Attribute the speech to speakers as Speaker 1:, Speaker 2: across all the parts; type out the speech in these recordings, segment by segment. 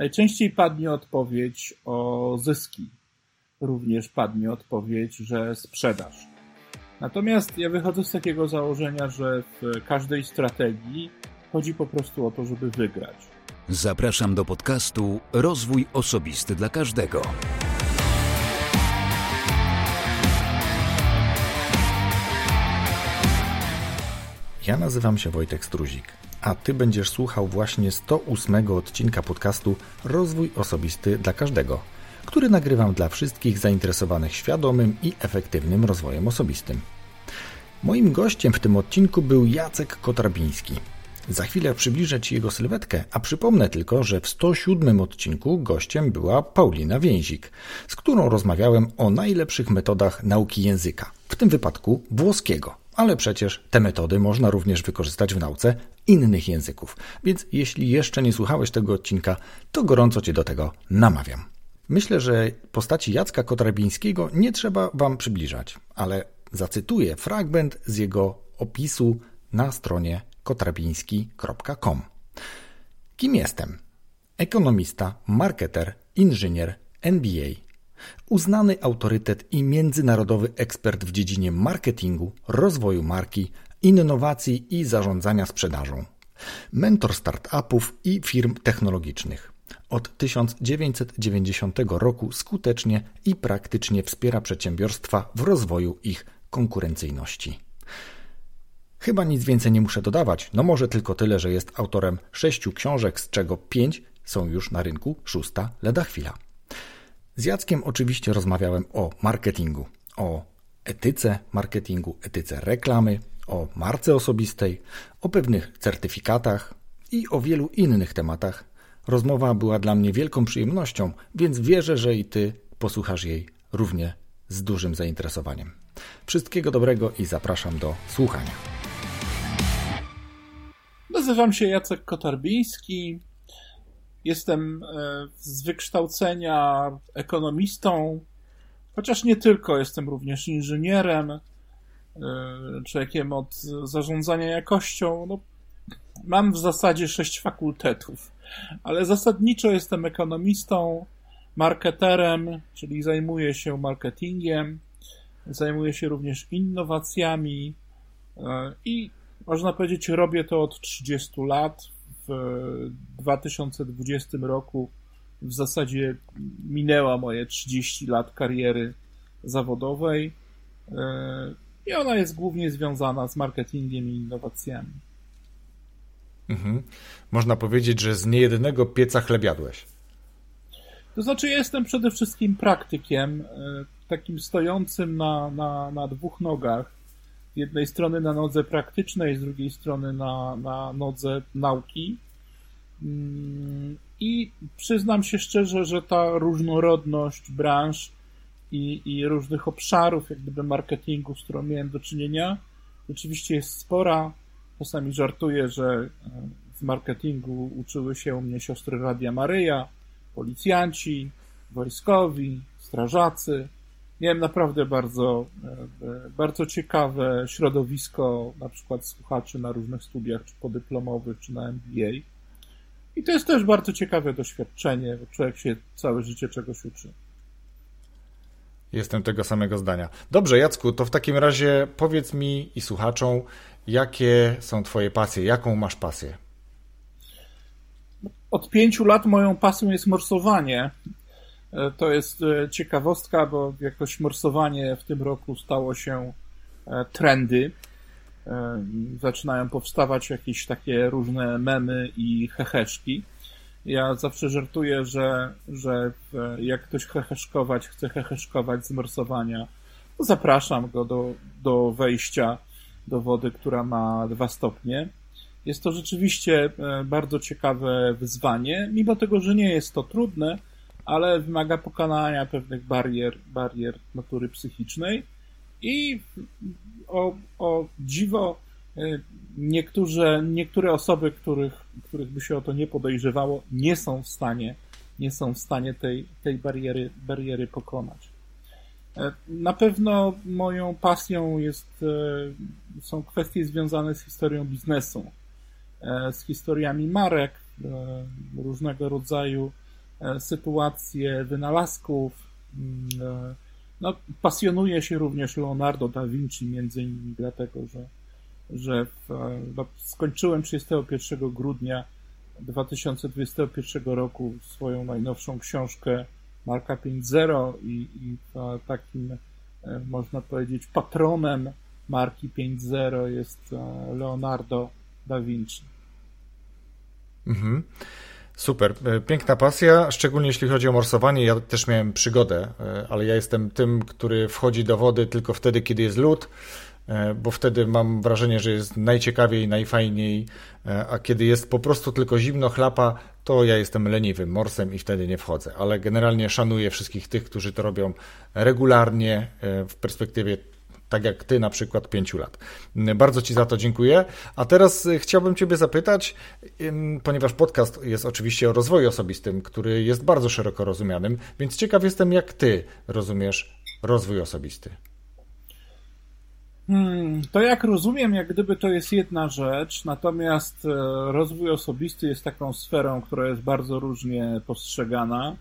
Speaker 1: Najczęściej padnie odpowiedź o zyski. Również padnie odpowiedź, że sprzedaż. Natomiast ja wychodzę z takiego założenia, że w każdej strategii chodzi po prostu o to, żeby wygrać.
Speaker 2: Zapraszam do podcastu Rozwój Osobisty dla Każdego.
Speaker 3: Ja nazywam się Wojtek Struzik, a Ty będziesz słuchał właśnie 108 odcinka podcastu Rozwój Osobisty dla Każdego, który nagrywam dla wszystkich zainteresowanych świadomym i efektywnym rozwojem osobistym. Moim gościem w tym odcinku był Jacek Kotarbiński. Za chwilę przybliżę Ci jego sylwetkę, a przypomnę tylko, że w 107 odcinku gościem była Paulina Więzik, z którą rozmawiałem o najlepszych metodach nauki języka, w tym wypadku włoskiego. Ale przecież te metody można również wykorzystać w nauce innych języków. Więc jeśli jeszcze nie słuchałeś tego odcinka, to gorąco Cię do tego namawiam. Myślę, że postaci Jacka Kotrabińskiego nie trzeba Wam przybliżać, ale zacytuję fragment z jego opisu na stronie kotrabiński.com. Kim jestem? Ekonomista, marketer, inżynier, MBA, uznany autorytet i międzynarodowy ekspert w dziedzinie marketingu, rozwoju marki, innowacji i zarządzania sprzedażą. Mentor startupów i firm technologicznych. Od 1990 roku skutecznie i praktycznie wspiera przedsiębiorstwa w rozwoju ich konkurencyjności. Chyba nic więcej nie muszę dodawać, no może tylko tyle, że jest autorem sześciu książek, z czego pięć są już na rynku, szósta leda chwila. Z Jackiem oczywiście rozmawiałem o marketingu, o etyce marketingu, etyce reklamy, o marce osobistej, o pewnych certyfikatach i o wielu innych tematach. Rozmowa była dla mnie wielką przyjemnością, więc wierzę, że i Ty posłuchasz jej równie z dużym zainteresowaniem. Wszystkiego dobrego i zapraszam do słuchania.
Speaker 1: Nazywam się Jacek Kotarbiński. Jestem e, z wykształcenia ekonomistą, chociaż nie tylko, jestem również inżynierem, e, człowiekiem od zarządzania jakością. No, mam w zasadzie sześć fakultetów, ale zasadniczo jestem ekonomistą, marketerem, czyli zajmuję się marketingiem, zajmuję się również innowacjami e, i można powiedzieć, robię to od 30 lat. W 2020 roku w zasadzie minęła moje 30 lat kariery zawodowej e, i ona jest głównie związana z marketingiem i innowacjami.
Speaker 3: Mhm. Można powiedzieć, że z niejednego pieca chlebiadłeś.
Speaker 1: To znaczy, jestem przede wszystkim praktykiem, e, takim stojącym na, na, na dwóch nogach jednej strony na nodze praktycznej, z drugiej strony na, na nodze nauki. Mm, I przyznam się szczerze, że ta różnorodność branż i, i różnych obszarów, jak gdyby marketingu, z którą miałem do czynienia, rzeczywiście jest spora. Czasami żartuję, że w marketingu uczyły się u mnie siostry Radia Maryja, policjanci, wojskowi, strażacy, miałem naprawdę bardzo, e, bardzo ciekawe środowisko, na przykład słuchaczy na różnych studiach, czy podyplomowych, czy na MBA. I to jest też bardzo ciekawe doświadczenie, bo człowiek się całe życie czegoś uczy.
Speaker 3: Jestem tego samego zdania. Dobrze, Jacku, to w takim razie powiedz mi i słuchaczom, jakie są Twoje pasje, jaką masz pasję?
Speaker 1: Od pięciu lat moją pasją jest morsowanie. E, to jest e, ciekawostka, bo jakoś morsowanie w tym roku stało się e, trendy. Zaczynają powstawać jakieś takie różne memy i heheszki. Ja zawsze żartuję, że, że jak ktoś heheszkować chce heheszkować z morsowania, to zapraszam go do, do wejścia do wody, która ma dwa stopnie. Jest to rzeczywiście bardzo ciekawe wyzwanie, mimo tego, że nie jest to trudne, ale wymaga pokonania pewnych barier, barier natury psychicznej i o, o dziwo y, niektóre, niektóre osoby, których, których by się o to nie podejrzewało, nie są w stanie, nie są w stanie tej, tej bariery, bariery pokonać. E, na pewno moją pasją jest, e, są kwestie związane z historią biznesu, e, z historiami marek, różnego rodzaju sytuacje wynalazków. Mm, no, pasjonuje się również Leonardo da Vinci, między innymi dlatego, że, że w, no, skończyłem 31 grudnia 2021 roku swoją najnowszą książkę Marka 5.0 i, i takim, e, można powiedzieć, patronem marki 5.0 jest e, Leonardo da Vinci.
Speaker 4: Mhm. Super, e, piękna pasja, szczególnie jeśli chodzi o morsowanie. Ja też miałem przygodę, ale ja jestem tym, który wchodzi do wody tylko wtedy, kiedy jest lód E, bo wtedy mam wrażenie, że jest najciekawiej, najfajniej, e, a kiedy jest po prostu tylko zimno, chlapa, to ja jestem leniwym morsem i wtedy nie wchodzę. Ale generalnie szanuję wszystkich tych, którzy to robią regularnie e, w perspektywie tak jak ty na przykład pięciu lat. Bardzo ci za to dziękuję. A teraz chciałbym ciebie zapytać, ponieważ podcast jest oczywiście o rozwoju osobistym, który jest bardzo szeroko rozumianym, więc ciekaw jestem, jak ty rozumiesz rozwój osobisty.
Speaker 1: Hmm, to jak rozumiem, jak gdyby to jest jedna rzecz, natomiast e, rozwój osobisty jest taką sferą, która jest bardzo różnie postrzegana.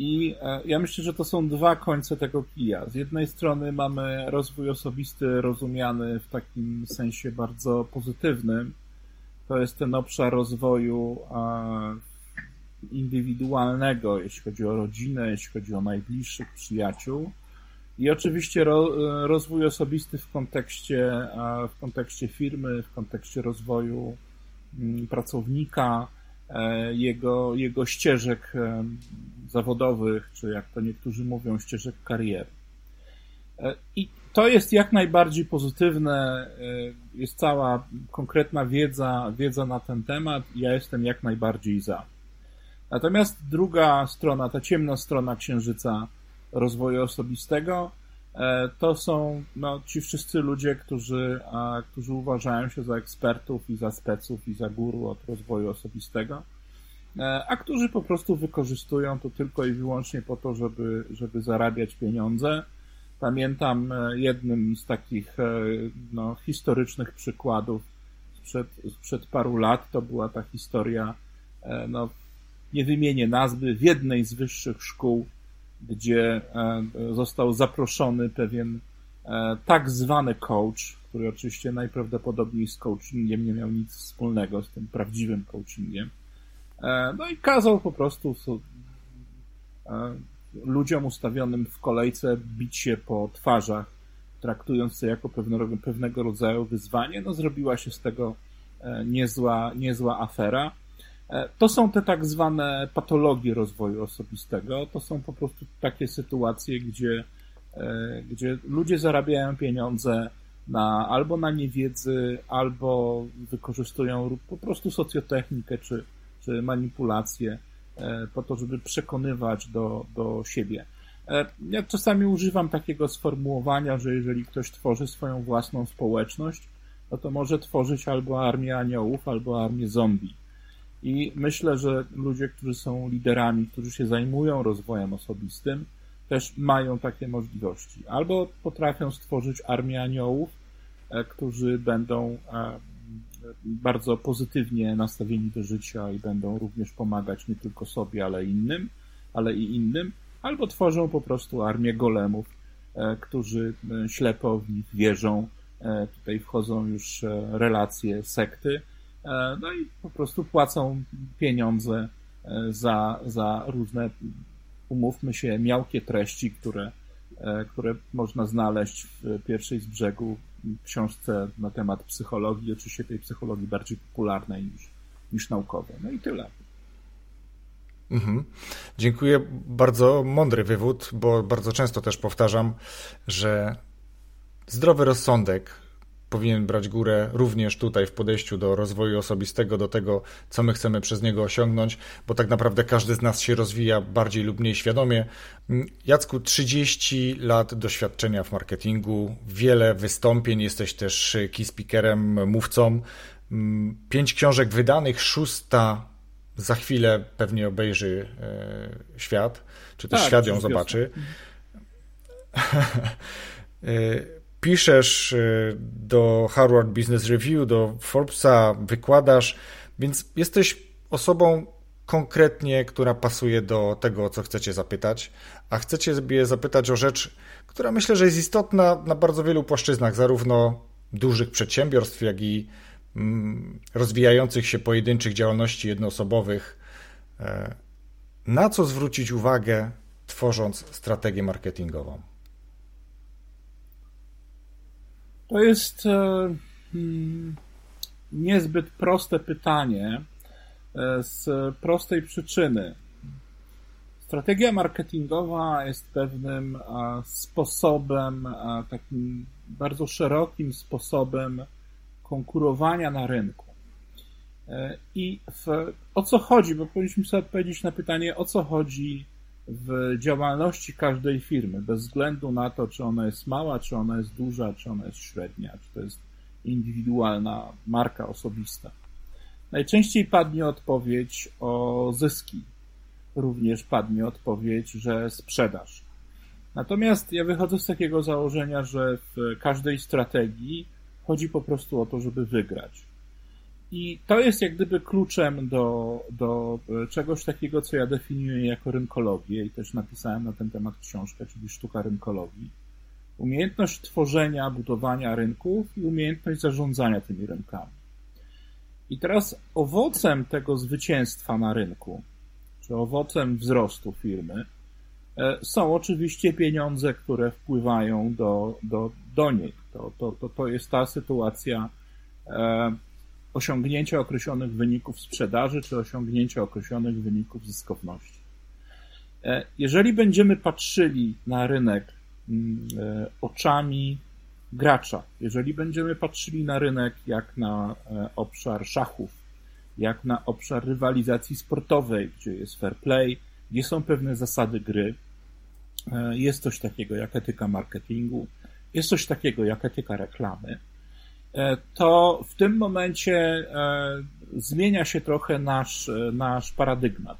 Speaker 1: I e, ja myślę, że to są dwa końce tego kija. Z jednej strony mamy rozwój osobisty rozumiany w takim sensie bardzo pozytywnym. To jest ten obszar rozwoju indywidualnego, jeśli chodzi o rodzinę, jeśli chodzi o najbliższych przyjaciół. I oczywiście ro, rozwój osobisty w kontekście, w kontekście firmy, w kontekście rozwoju mm, pracownika, e, jego, jego ścieżek e, zawodowych, czy jak to niektórzy mówią, ścieżek kariery. E, I to jest jak najbardziej pozytywne, jest cała konkretna wiedza, wiedza na ten temat i ja jestem jak najbardziej za. Natomiast druga strona, ta ciemna strona księżyca, rozwoju osobistego, e, to są no, ci wszyscy ludzie, którzy, którzy uważają się za ekspertów i za speców i za guru od rozwoju osobistego, e, a którzy po prostu wykorzystują to tylko i wyłącznie po to, żeby, żeby zarabiać pieniądze. Pamiętam e, jednym z takich no, historycznych przykładów sprzed, sprzed paru lat, to była ta historia, no, nie wymienię nazwy, w jednej z wyższych szkół gdzie e, został zaproszony pewien e, tak zwany coach, który oczywiście najprawdopodobniej z coachingiem nie miał nic wspólnego, z tym prawdziwym coachingiem. E, no i kazał po prostu ludziom ustawionym w kolejce bić się po twarzach, traktując to jako pewnego, rodzaju wyzwanie. No zrobiła się z tego niezła, niezła afera. E, to są te tak zwane patologie rozwoju osobistego. To są po prostu takie sytuacje, gdzie, e, gdzie ludzie zarabiają pieniądze na, albo na niewiedzy, albo wykorzystują po prostu socjotechnikę czy, czy manipulację e, po to, żeby przekonywać do, do siebie. Ja czasami używam takiego sformułowania, że jeżeli ktoś tworzy swoją własną społeczność, no to może tworzyć albo armię aniołów, albo armię zombie. I myślę, że ludzie, którzy są liderami, którzy się zajmują rozwojem osobistym, też mają takie możliwości. Albo potrafią stworzyć armię aniołów, e, którzy będą e, bardzo pozytywnie nastawieni do życia i będą również pomagać nie tylko sobie, ale innym, ale i innym, albo tworzą po prostu armię golemów, e, którzy ślepo w nich wierzą. Tutaj wchodzą już relacje sekty, E, no i po prostu płacą pieniądze e, za, za różne, umówmy się, miałkie treści, które, e, które można znaleźć w pierwszej z brzegu książce na temat psychologii, oczywiście tej psychologii bardziej popularnej niż, niż naukowej. No i tyle.
Speaker 4: Mhm. Dziękuję. Bardzo mądry wywód, bo bardzo często też powtarzam, że zdrowy rozsądek powinien brać górę również tutaj w podejściu do rozwoju osobistego, do tego, co my chcemy przez niego osiągnąć, bo tak naprawdę każdy z nas się rozwija bardziej lub mniej świadomie. Jacku, 30 lat doświadczenia w marketingu, wiele wystąpień, jesteś też key speakerem, mówcą, pięć książek wydanych, szósta za chwilę pewnie obejrzy e, świat, czy też tak, świat ją zobaczy. Piszesz y, do Harvard Business Review, do Forbesa, wykładasz, więc jesteś osobą konkretnie, która pasuje do tego, o co chcecie zapytać, a chcecie sobie zapytać o rzecz, która myślę, że jest istotna na bardzo wielu płaszczyznach, zarówno dużych przedsiębiorstw, jak i mm, rozwijających się pojedynczych działalności jednoosobowych. E, na co zwrócić uwagę, tworząc strategię marketingową?
Speaker 1: To jest e, mm, niezbyt proste pytanie e, z prostej przyczyny. Strategia marketingowa jest pewnym sposobem, takim bardzo szerokim sposobem konkurowania na rynku. E, I w, o co chodzi? Bo powinniśmy sobie odpowiedzieć na pytanie, o co chodzi w działalności każdej firmy, bez względu na to, czy ona jest mała, czy ona jest duża, czy ona jest średnia, czy to jest indywidualna marka osobista. Najczęściej padnie odpowiedź o zyski. Również padnie odpowiedź, że sprzedaż. Natomiast ja wychodzę z takiego założenia, że w każdej strategii chodzi po prostu o to, żeby wygrać. I to jest jak gdyby kluczem do, do czegoś takiego, co ja definiuję jako rynkologię i też napisałem na ten temat książkę, czyli sztuka rynkologii. Umiejętność tworzenia, budowania rynków i umiejętność zarządzania tymi rynkami. I teraz owocem tego zwycięstwa na rynku, czy owocem wzrostu firmy, e, są oczywiście pieniądze, które wpływają do, do, do niej. To, to, to, to jest ta sytuacja, e, osiągnięcia określonych wyników sprzedaży czy osiągnięcia określonych wyników zyskowności. E, jeżeli będziemy patrzyli na rynek mm, e, oczami gracza, jeżeli będziemy patrzyli na rynek jak na e, obszar szachów, jak na obszar rywalizacji sportowej, gdzie jest fair play, gdzie są pewne zasady gry, jest coś takiego jak etyka marketingu, jest coś takiego jak etyka reklamy, to w tym momencie e, zmienia się trochę nasz, e, nasz paradygmat.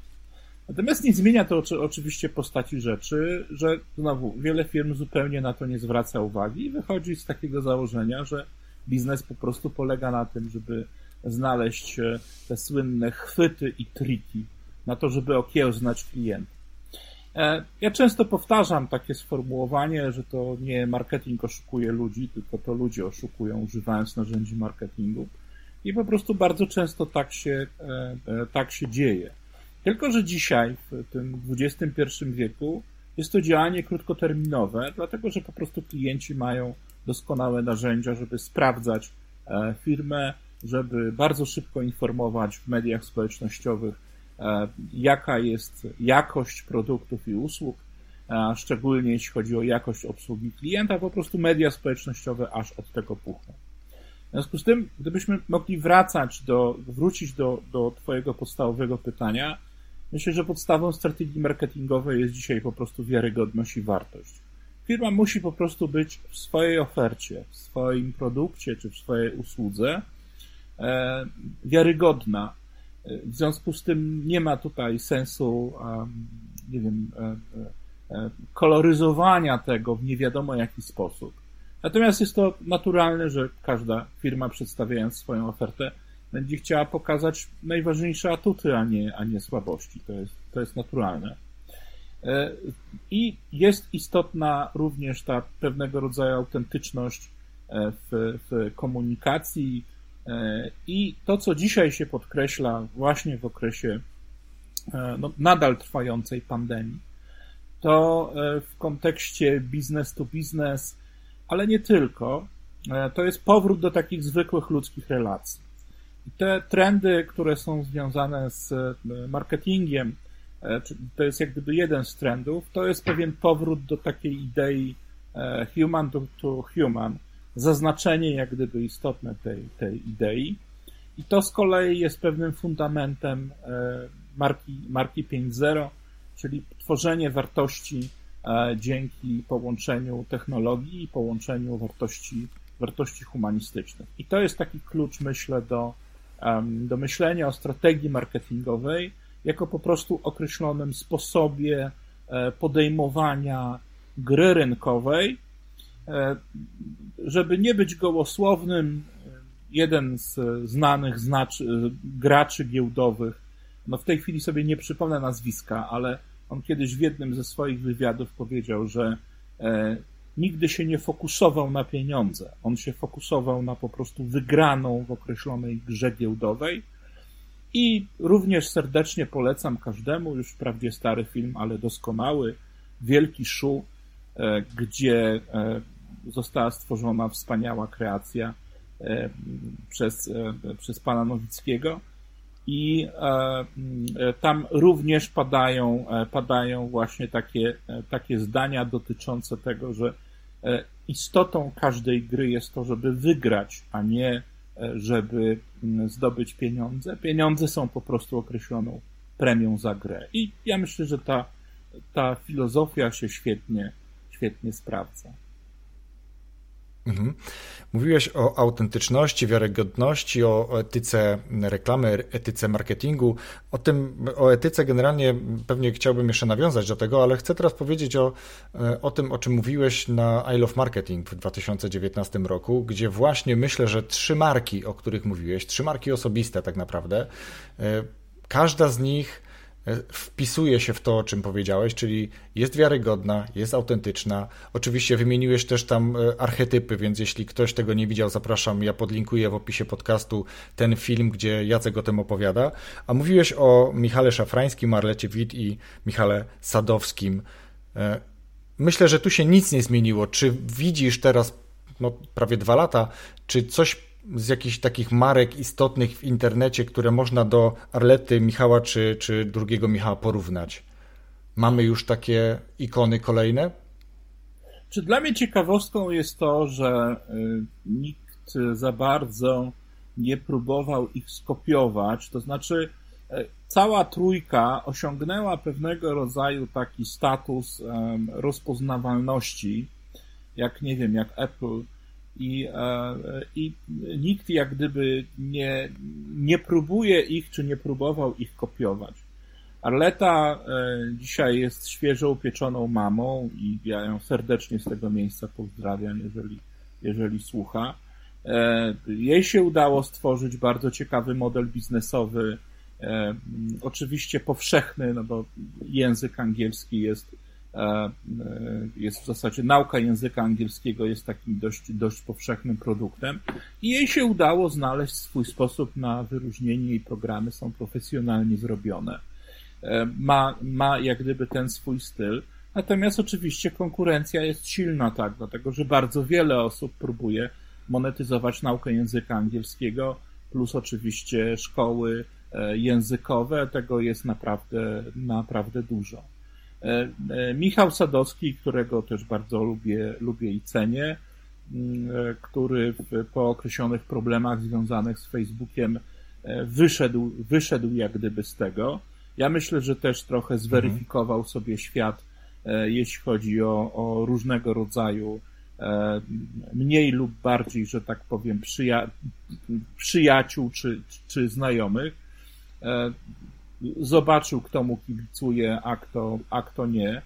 Speaker 1: Natomiast nie zmienia to oczywiście postaci rzeczy, że znowu wiele firm zupełnie na to nie zwraca uwagi i wychodzi z takiego założenia, że biznes po prostu polega na tym, żeby znaleźć te słynne chwyty i triki na to, żeby okiełznać klienta. E, ja często powtarzam takie sformułowanie, że to nie marketing oszukuje ludzi, tylko to ludzie oszukują używając narzędzi marketingu. I po prostu bardzo często tak się, e, e, tak się dzieje. Tylko, że dzisiaj, w tym XXI wieku, jest to działanie krótkoterminowe, dlatego że po prostu klienci mają doskonałe narzędzia, żeby sprawdzać firmę, żeby bardzo szybko informować w mediach społecznościowych jaka jest jakość produktów i usług, szczególnie jeśli chodzi o jakość obsługi klienta, po prostu media społecznościowe aż od tego puchną. W związku z tym, gdybyśmy mogli wracać do, wrócić do, do Twojego podstawowego pytania, myślę, że podstawą strategii marketingowej jest dzisiaj po prostu wiarygodność i wartość. Firma musi po prostu być w swojej ofercie, w swoim produkcie czy w swojej usłudze e, wiarygodna, w związku z tym nie ma tutaj sensu, nie wiem, e, e, e, koloryzowania tego w nie wiadomo jaki sposób. Natomiast jest to naturalne, że każda firma przedstawiając swoją ofertę będzie chciała pokazać najważniejsze atuty, a nie, a nie słabości. To jest, to jest naturalne. I jest istotna również ta pewnego rodzaju autentyczność w, w komunikacji, I to, co dzisiaj się podkreśla właśnie w okresie e, no, nadal trwającej pandemii, to e, w kontekście business to business, ale nie tylko, to jest powrót do takich zwykłych ludzkich relacji. I te trendy, które są związane z marketingiem, to jest jak gdyby jeden z trendów, to jest pewien powrót do takiej idei human to, to human, zaznaczenie jak gdyby istotne tej, tej idei. I to z kolei jest pewnym fundamentem e, marki, marki 5.0, czyli tworzenie wartości e, dzięki połączeniu technologii i połączeniu wartości, wartości humanistycznych. I to jest taki klucz, myślę, do, do myślenia o strategii marketingowej jako po prostu określonym sposobie e, podejmowania gry rynkowej, żeby nie być gołosłownym, jeden z znanych znaczy, graczy giełdowych no w tej chwili sobie nie przypomnę nazwiska, ale on kiedyś w jednym ze swoich wywiadów powiedział, że e, nigdy się nie fokusował na pieniądze. On się fokusował na po prostu wygraną w określonej grze giełdowej. I również serdecznie polecam każdemu, już wprawdzie stary film, ale doskonały, Wielki Szu, e, gdzie e, została stworzona wspaniała kreacja e, przez, przez pana Nowickiego. I tam również padają, padają właśnie takie, takie zdania dotyczące tego, że istotą każdej gry jest to, żeby wygrać, a nie żeby zdobyć pieniądze. Pieniądze są po prostu określoną premią za grę. I ja myślę, że ta ta filozofia się świetnie, świetnie sprawdza.
Speaker 4: Mhm. Mówiłeś o autentyczności, wiarygodności, o etyce reklamy, etyce marketingu. O tym, o etyce generalnie pewnie chciałbym jeszcze nawiązać do tego, ale chcę teraz powiedzieć o, o tym, o czym mówiłeś na I Love Marketing w 2019 roku, gdzie właśnie myślę, że trzy marki, o których mówiłeś, trzy marki osobiste tak naprawdę, e, każda z nich E, wpisuje się w to, o czym powiedziałeś, czyli jest wiarygodna, jest autentyczna. Oczywiście wymieniłeś też tam e, archetypy, więc jeśli ktoś tego nie widział, zapraszam, ja podlinkuję w opisie podcastu ten film, gdzie Jacek o tym opowiada. A mówiłeś o Michale Szafrańskim, Marlecie Wit i Michale Sadowskim. E, myślę, że tu się nic nie zmieniło. Czy widzisz teraz, no prawie dwa lata, czy coś z jakichś takich marek istotnych w internecie, które można do Arlety Michała czy, czy drugiego Michała porównać? Mamy już takie ikony kolejne?
Speaker 1: Czy dla mnie ciekawostką jest to, że y, nikt za bardzo nie próbował ich skopiować, to znaczy y, cała trójka osiągnęła pewnego rodzaju taki status rozpoznawalności, jak nie wiem, jak Apple i, e, i nikt jak gdyby nie, nie próbuje ich, czy nie próbował ich kopiować. Arleta e, dzisiaj jest świeżo upieczoną mamą i ja ją serdecznie z tego miejsca pozdrawiam, jeżeli, jeżeli słucha. E, jej się udało stworzyć bardzo ciekawy model biznesowy, oczywiście powszechny, no bo język angielski jest jest w zasadzie nauka języka angielskiego jest takim dość, dość powszechnym produktem i jej się udało znaleźć swój sposób na wyróżnienie. Jej programy są profesjonalnie zrobione. E, ma, ma jak gdyby ten swój styl. Natomiast oczywiście konkurencja jest silna, tak, dlatego że bardzo wiele osób próbuje monetyzować naukę języka angielskiego, plus oczywiście szkoły językowe. Tego jest naprawdę, naprawdę dużo. E, e, Michał Sadowski, którego też bardzo lubię, lubię i cenię, mm, e, który po określonych problemach związanych z Facebookiem wyszedł, wyszedł jak gdyby z tego. Ja myślę, że też trochę zweryfikował mhm. sobie świat, jeśli chodzi o, o różnego rodzaju mniej lub bardziej, że tak powiem, przyja przyjaciół czy, czy znajomych zobaczył, kto mu kibicuje, a kto, a kto nie.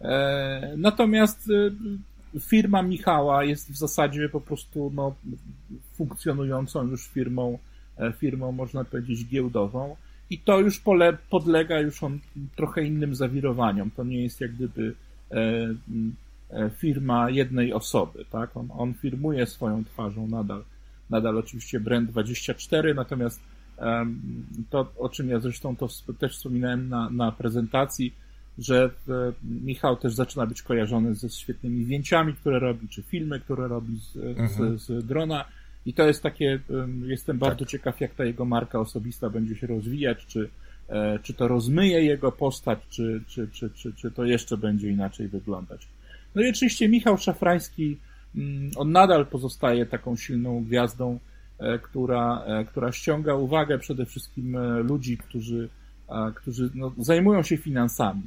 Speaker 1: E, natomiast e, firma Michała jest w zasadzie po prostu no, funkcjonującą już firmą, e, firmą można powiedzieć giełdową i to już pole, podlega już on trochę innym zawirowaniom. To nie jest jak gdyby firma jednej osoby, tak? On, on firmuje swoją twarzą nadal, nadal oczywiście Brand24, natomiast to, o czym ja zresztą to też wspominałem na, na prezentacji, że e, Michał też zaczyna być kojarzony ze świetnymi zdjęciami, które robi, czy filmy, które robi z, mhm. z, z drona. I to jest takie, jestem bardzo tak. ciekaw, jak ta jego marka osobista będzie się rozwijać, czy, e, czy to rozmyje jego postać, czy, czy, czy, czy, czy to jeszcze będzie inaczej wyglądać. No i oczywiście Michał Szafrański, mm, on nadal pozostaje taką silną gwiazdą która, e, która ściąga uwagę przede wszystkim e, ludzi, którzy, którzy no, zajmują się finansami.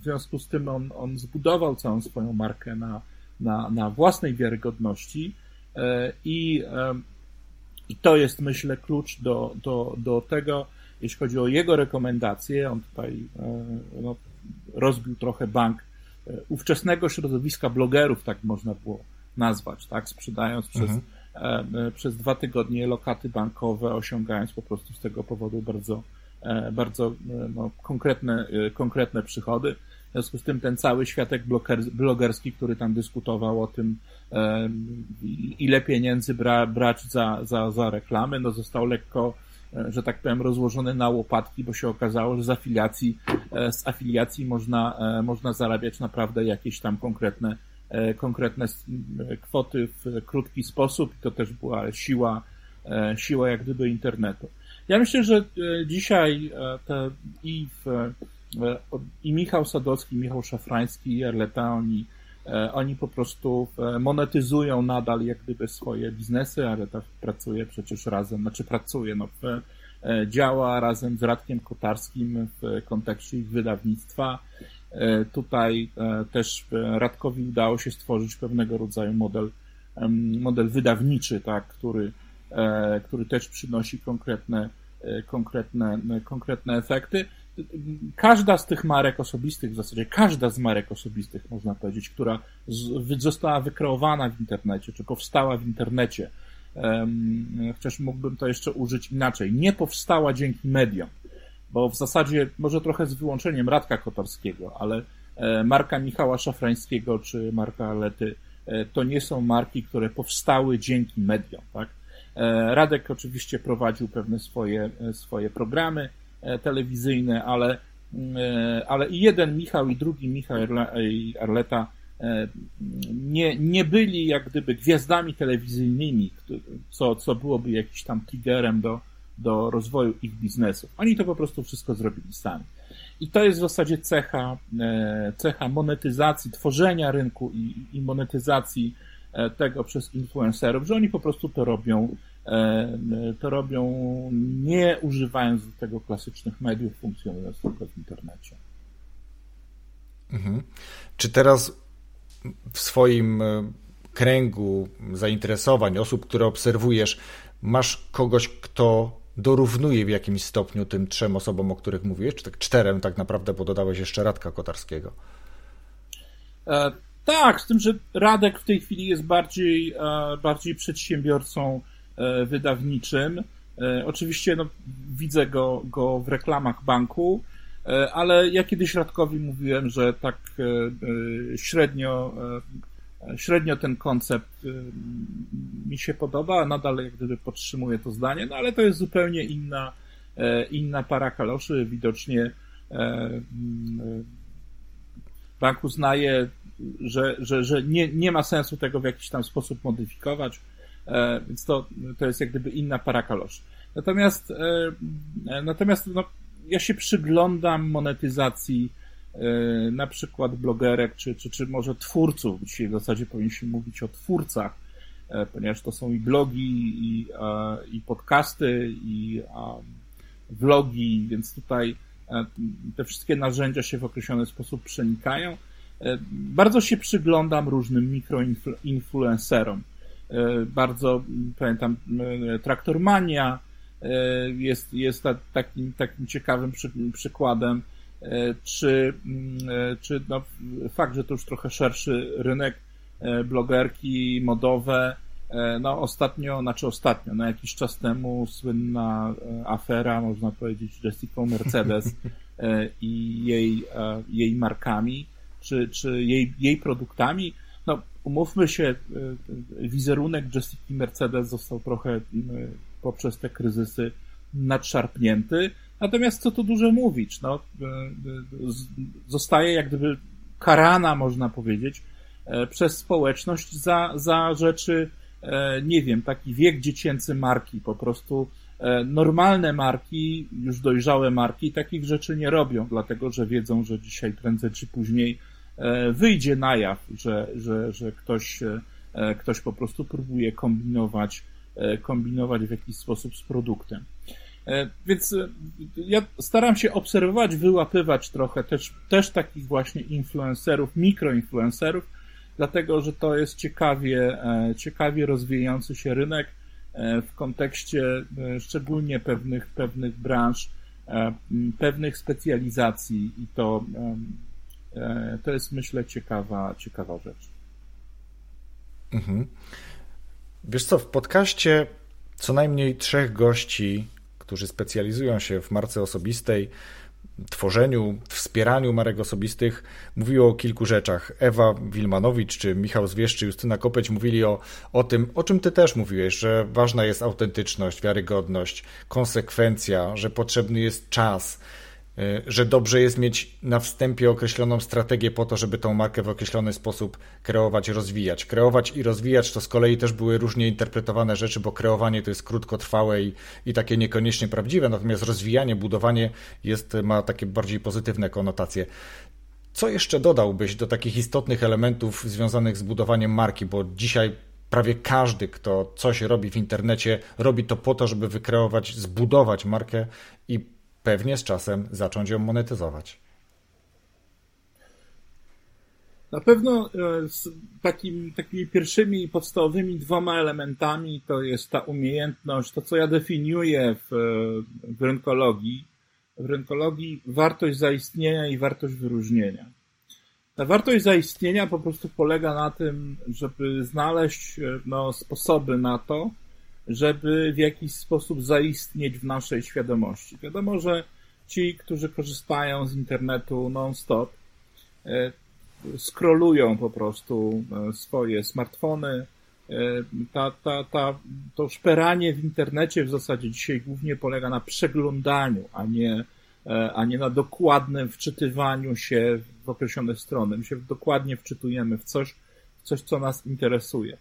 Speaker 1: W związku z tym on, on zbudował całą swoją markę na, na, na własnej wiarygodności i, i to jest, myślę, klucz do, do, do tego, jeśli chodzi o jego rekomendacje. On tutaj no, rozbił trochę bank ówczesnego środowiska blogerów, tak można było nazwać, tak, sprzedając przez mhm E, przez dwa tygodnie lokaty bankowe, osiągając po prostu z tego powodu bardzo, bardzo no, konkretne, konkretne przychody. W związku z tym ten cały światek blogerski, który tam dyskutował o tym, ile pieniędzy bra, brać za, za, za reklamy, no został lekko, e, że tak powiem, rozłożony na łopatki, bo się okazało, że z afiliacji, e, z afiliacji można, e, można zarabiać naprawdę jakieś tam konkretne, konkretne kwoty w krótki sposób. To też była siła, siła jak gdyby internetu. Ja myślę, że dzisiaj te i w E, i Michał Sadowski, Michał Szafrański i Erleta, oni, e, oni po prostu e, monetyzują nadal jak gdyby swoje biznesy, Arleta pracuje przecież razem, znaczy pracuje, no, działa razem z Radkiem Kotarskim w kontekście ich wydawnictwa. Tutaj też Radkowi udało się stworzyć pewnego rodzaju model, model wydawniczy, tak, który, który też przynosi konkretne, konkretne, konkretne efekty. Każda z tych marek osobistych, w zasadzie każda z marek osobistych, można powiedzieć, która została wykreowana w internecie, czy powstała w internecie, chociaż mógłbym to jeszcze użyć inaczej, nie powstała dzięki mediom, bo w zasadzie, może trochę z wyłączeniem Radka Kotarskiego, ale e, marka Michała Szafrańskiego czy marka Lety e, to nie są marki, które powstały dzięki mediom, tak? E, Radek oczywiście prowadził pewne swoje, swoje programy, telewizyjne, ale, e, ale i jeden Michał i drugi Michał i Arleta nie, nie byli jak gdyby gwiazdami telewizyjnymi, co, co byłoby jakiś tam triggerem do, do rozwoju ich biznesów. Oni to po prostu wszystko zrobili sami. I to jest w zasadzie cecha, cecha monetyzacji, tworzenia rynku i, i monetyzacji tego przez influencerów, że oni po prostu to robią E, to robią nie używając do tego klasycznych mediów, funkcjonując tylko w internecie.
Speaker 4: Mhm. Czy teraz w swoim e, kręgu zainteresowań, osób, które obserwujesz, masz kogoś, kto dorównuje w jakimś stopniu tym trzem osobom, o których mówiłeś, czy tak czterem tak naprawdę, bo dodałeś jeszcze Radka Kotarskiego?
Speaker 1: E, tak, z tym, że Radek w tej chwili jest bardziej, e, bardziej przedsiębiorcą E, wydawniczym. E, oczywiście no, widzę go, go w reklamach banku, e, ale ja kiedyś Radkowi mówiłem, że tak średnio, średnio ten koncept mi się podoba, nadal jak gdyby podtrzymuję to zdanie, no ale to jest zupełnie inna, inna para kaloszy. Widocznie bank uznaje, że, że, że nie, nie ma sensu tego w jakiś tam sposób modyfikować E, więc to, to jest jak gdyby inna para kaloszy. Natomiast, e, e, natomiast no, ja się przyglądam monetyzacji na przykład blogerek, czy, czy, czy może twórców. Dzisiaj w zasadzie powinniśmy mówić o twórcach, ponieważ to są i blogi, i, i podcasty, i vlogi, więc tutaj te wszystkie narzędzia się w określony sposób przenikają. Bardzo się przyglądam różnym mikroinfluencerom. E, bardzo, pamiętam, e, Traktormania e, jest, jest takim, takim ciekawym przy, przykładem, czy, czy no, fakt, że to już trochę szerszy rynek, blogerki modowe, no ostatnio, znaczy ostatnio, no jakiś czas temu słynna afera, można powiedzieć, Jessica Mercedes i jej, jej markami, czy, czy jej, jej produktami, no, umówmy się, e, wizerunek Jessica Mercedes został trochę poprzez te kryzysy nadszarpnięty. Natomiast co tu dużo mówić, no, e, e, zostaje jak gdyby karana, można powiedzieć, przez społeczność za, za rzeczy, nie wiem, taki wiek dziecięcy marki, po prostu normalne marki, już dojrzałe marki takich rzeczy nie robią, dlatego że wiedzą, że dzisiaj prędzej czy później E, wyjdzie na jaw, że, że, że ktoś, e, ktoś po prostu próbuje kombinować, e, kombinować w jakiś sposób z produktem. Więc ja staram się obserwować, wyłapywać trochę też, też takich właśnie influencerów, mikroinfluencerów, dlatego że to jest ciekawie, ciekawie rozwijający się rynek w kontekście szczególnie pewnych, pewnych branż, pewnych specjalizacji i to E, to jest, myślę, ciekawa, ciekawa rzecz.
Speaker 4: Mhm. Wiesz co, w podcaście co najmniej trzech gości, którzy specjalizują się w marce osobistej, tworzeniu, wspieraniu marek osobistych mówiło o kilku rzeczach. Ewa Wilmanowicz, czy Michał Zwierz, czy Justyna Kopeć mówili o, o tym, o czym ty też mówiłeś, że ważna jest autentyczność, wiarygodność, konsekwencja, że potrzebny jest czas, że dobrze jest mieć na wstępie określoną strategię po to, żeby tą markę w określony sposób kreować, rozwijać. Kreować i rozwijać to z kolei też były różnie interpretowane rzeczy, bo kreowanie to jest krótkotrwałe i, i takie niekoniecznie prawdziwe, natomiast rozwijanie, budowanie jest, ma takie bardziej pozytywne konotacje. Co jeszcze dodałbyś do takich istotnych elementów związanych z budowaniem marki, bo dzisiaj prawie każdy, kto coś robi w internecie, robi to po to, żeby wykreować, zbudować markę i pewnie z czasem zacząć ją monetyzować.
Speaker 1: Na pewno e, z takim, takimi pierwszymi podstawowymi dwoma elementami to jest ta umiejętność, to co ja definiuję w, w rynkologii. W rynkologii wartość zaistnienia i wartość wyróżnienia. Ta wartość zaistnienia po prostu polega na tym, żeby znaleźć e, no, sposoby na to, żeby w jakiś sposób zaistnieć w naszej świadomości. Wiadomo, że ci, którzy korzystają z internetu non-stop, e, skrolują po prostu e, swoje smartfony. E, ta, ta, ta, to szperanie w internecie w zasadzie dzisiaj głównie polega na przeglądaniu, a nie, a nie na dokładnym wczytywaniu się w określone strony. My się dokładnie wczytujemy w coś, w coś, co nas interesuje.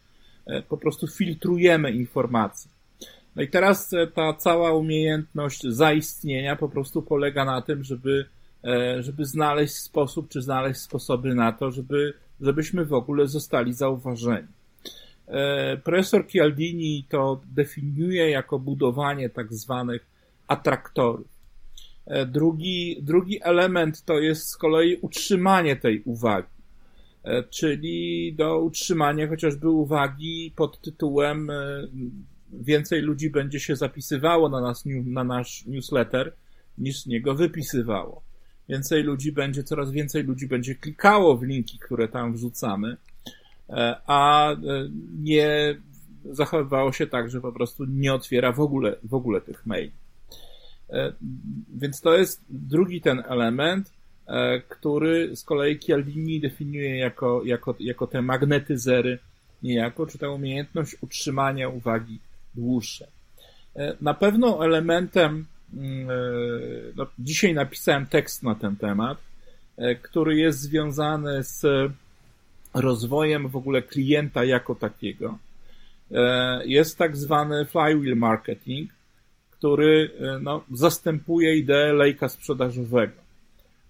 Speaker 1: E, po prostu filtrujemy informacje. No i teraz e, ta cała umiejętność zaistnienia po prostu polega na tym, żeby, e, żeby znaleźć sposób, czy znaleźć sposoby na to, żeby, żebyśmy w ogóle zostali zauważeni. Profesor Chialdini to definiuje jako budowanie tak zwanych atraktorów. Drugi, drugi element to jest z kolei utrzymanie tej uwagi. E, czyli do utrzymania chociażby uwagi pod tytułem e, więcej ludzi będzie się zapisywało na, nas, na nasz newsletter niż z niego wypisywało. Więcej ludzi będzie, coraz więcej ludzi będzie klikało w linki, które tam wrzucamy, e, a nie zachowywało się tak, że po prostu nie otwiera w ogóle, w ogóle tych maili. Więc to jest drugi ten element. E, który z kolei Chialdini definiuje jako, jako, jako te magnetyzery niejako, czy tę umiejętność utrzymania uwagi dłuższej. E, na pewno elementem, mm, e, no, dzisiaj napisałem tekst na ten temat, który jest związany z rozwojem w ogóle klienta jako takiego. Jest tak zwany flywheel marketing, który no, zastępuje ideę lejka sprzedażowego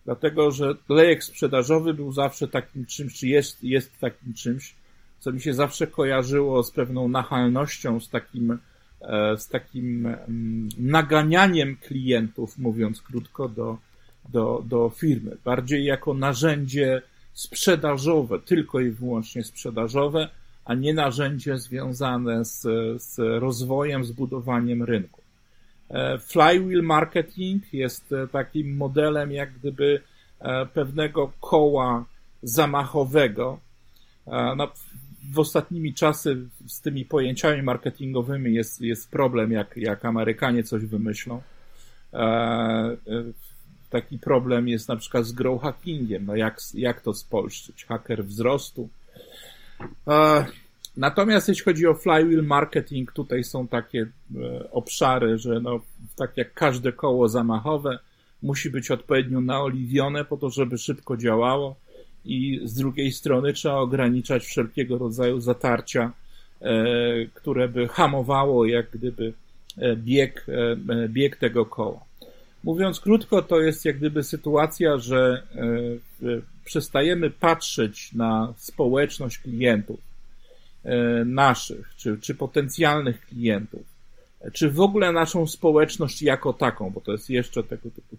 Speaker 1: dlatego że lejek sprzedażowy był zawsze takim czymś, czy jest, jest takim czymś, co mi się zawsze kojarzyło z pewną nachalnością, z takim, e, z takim mm, naganianiem klientów, mówiąc krótko, do, do, do firmy. Bardziej jako narzędzie sprzedażowe, tylko i wyłącznie sprzedażowe, a nie narzędzie związane z, z rozwojem, z budowaniem rynku. E, flywheel marketing jest e, takim modelem jak gdyby e, pewnego koła zamachowego. No, w ostatnimi czasy z tymi pojęciami marketingowymi jest, jest problem, jak, jak Amerykanie coś wymyślą. Taki problem jest na przykład z grow hackingiem. No jak, jak to spolszczyć? Haker wzrostu. Natomiast jeśli chodzi o flywheel marketing, tutaj są takie e, obszary, że no, tak jak każde koło zamachowe, musi być odpowiednio naoliwione po to, żeby szybko działało i z drugiej strony trzeba ograniczać wszelkiego rodzaju zatarcia, e, które by hamowało jak gdyby e, bieg, bieg tego koła. Mówiąc krótko, to jest jak gdyby sytuacja, że przestajemy patrzeć na społeczność klientów naszych, czy, czy potencjalnych klientów, czy w ogóle naszą społeczność jako taką, bo to jest jeszcze tego typu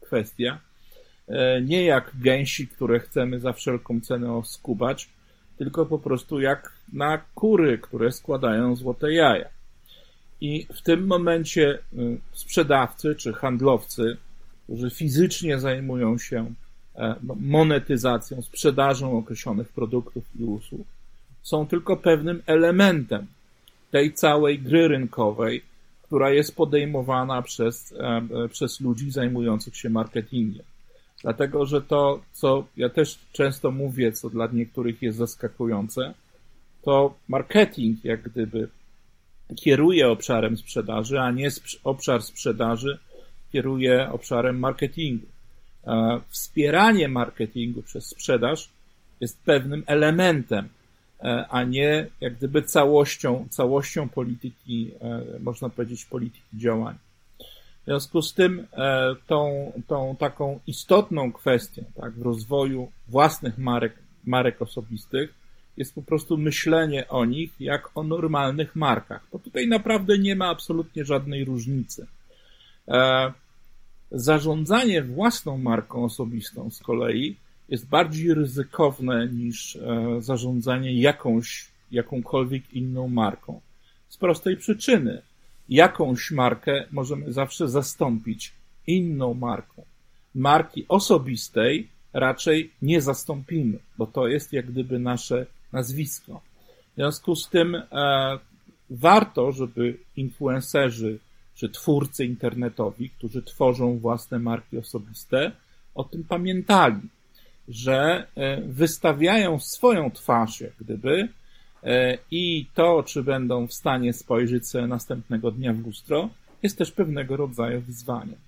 Speaker 1: kwestia, e, nie jak gęsi, które chcemy za wszelką cenę oskubać, tylko po prostu jak na kury, które składają złote jaja. I w tym momencie y, sprzedawcy czy handlowcy, którzy fizycznie zajmują się e, monetyzacją, sprzedażą określonych produktów i usług, są tylko pewnym elementem tej całej gry rynkowej, która jest podejmowana przez, przez ludzi zajmujących się marketingiem. Dlatego, że to, co ja też często mówię, co dla niektórych jest zaskakujące, to marketing jak gdyby kieruje obszarem sprzedaży, a nie obszar sprzedaży kieruje obszarem marketingu. Wspieranie marketingu przez sprzedaż jest pewnym elementem, e, a nie jak gdyby całością, całością polityki, e, można powiedzieć, polityki działań. W związku z tym e, tą, tą taką istotną kwestią tak, w rozwoju własnych marek, marek osobistych jest po prostu myślenie o nich jak o normalnych markach, bo tutaj naprawdę nie ma absolutnie żadnej różnicy. Zarządzanie własną marką osobistą z kolei jest bardziej ryzykowne niż e, zarządzanie jakąś, jakąkolwiek inną marką. Z prostej przyczyny. Jakąś markę możemy zawsze zastąpić inną marką. Marki osobistej raczej nie zastąpimy, bo to jest jak gdyby nasze nazwisko. W związku z tym e, warto, żeby influencerzy czy twórcy internetowi, którzy tworzą własne marki osobiste, o tym pamiętali, że e, wystawiają swoją twarz, jak gdyby, e, i to, czy będą w stanie spojrzeć sobie następnego dnia w lustro, jest też pewnego rodzaju wyzwaniem.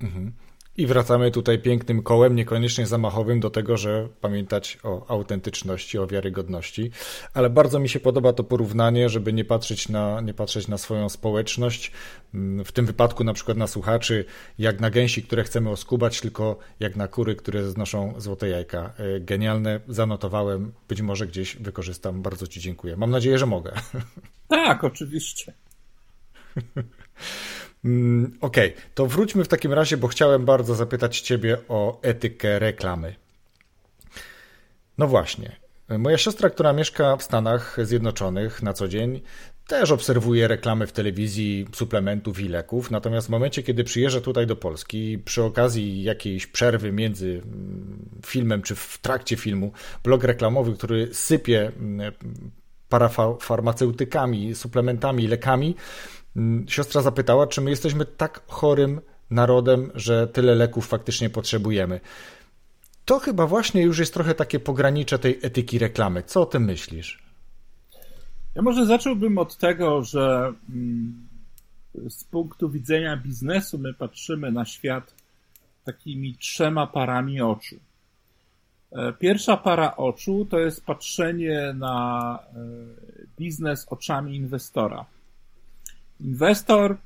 Speaker 4: Mhm. I wracamy tutaj pięknym kołem, niekoniecznie zamachowym, do tego, że pamiętać o autentyczności, o wiarygodności. Ale bardzo mi się podoba to porównanie, żeby nie patrzeć na, nie patrzeć na swoją społeczność, mm, w tym wypadku na przykład na słuchaczy, jak na gęsi, które chcemy oskubać, tylko jak na kury, które znoszą złote jajka. E, genialne, zanotowałem, być może gdzieś wykorzystam. Bardzo Ci dziękuję. Mam nadzieję, że mogę.
Speaker 1: Tak, oczywiście.
Speaker 4: Mm, okej, okay, to wróćmy w takim razie, bo chciałem bardzo zapytać Ciebie o etykę reklamy. No właśnie. Moja siostra, która mieszka w Stanach Zjednoczonych na co dzień, też obserwuje reklamy w telewizji suplementów i leków, natomiast w momencie, kiedy przyjeżdża tutaj do Polski, przy okazji jakiejś przerwy między mm, filmem czy w trakcie filmu, blog reklamowy, który sypie mm, parafarmaceutykami, suplementami, lekami, siostra zapytała, czy my jesteśmy tak chorym narodem, że tyle leków faktycznie potrzebujemy. To chyba właśnie już jest trochę takie pogranicze tej etyki reklamy. Co o tym myślisz?
Speaker 1: Ja może zacząłbym od tego, że mm, z punktu widzenia biznesu my patrzymy na świat takimi trzema parami oczu. E, pierwsza para oczu to jest patrzenie na e, biznes oczami inwestora. Inwestor,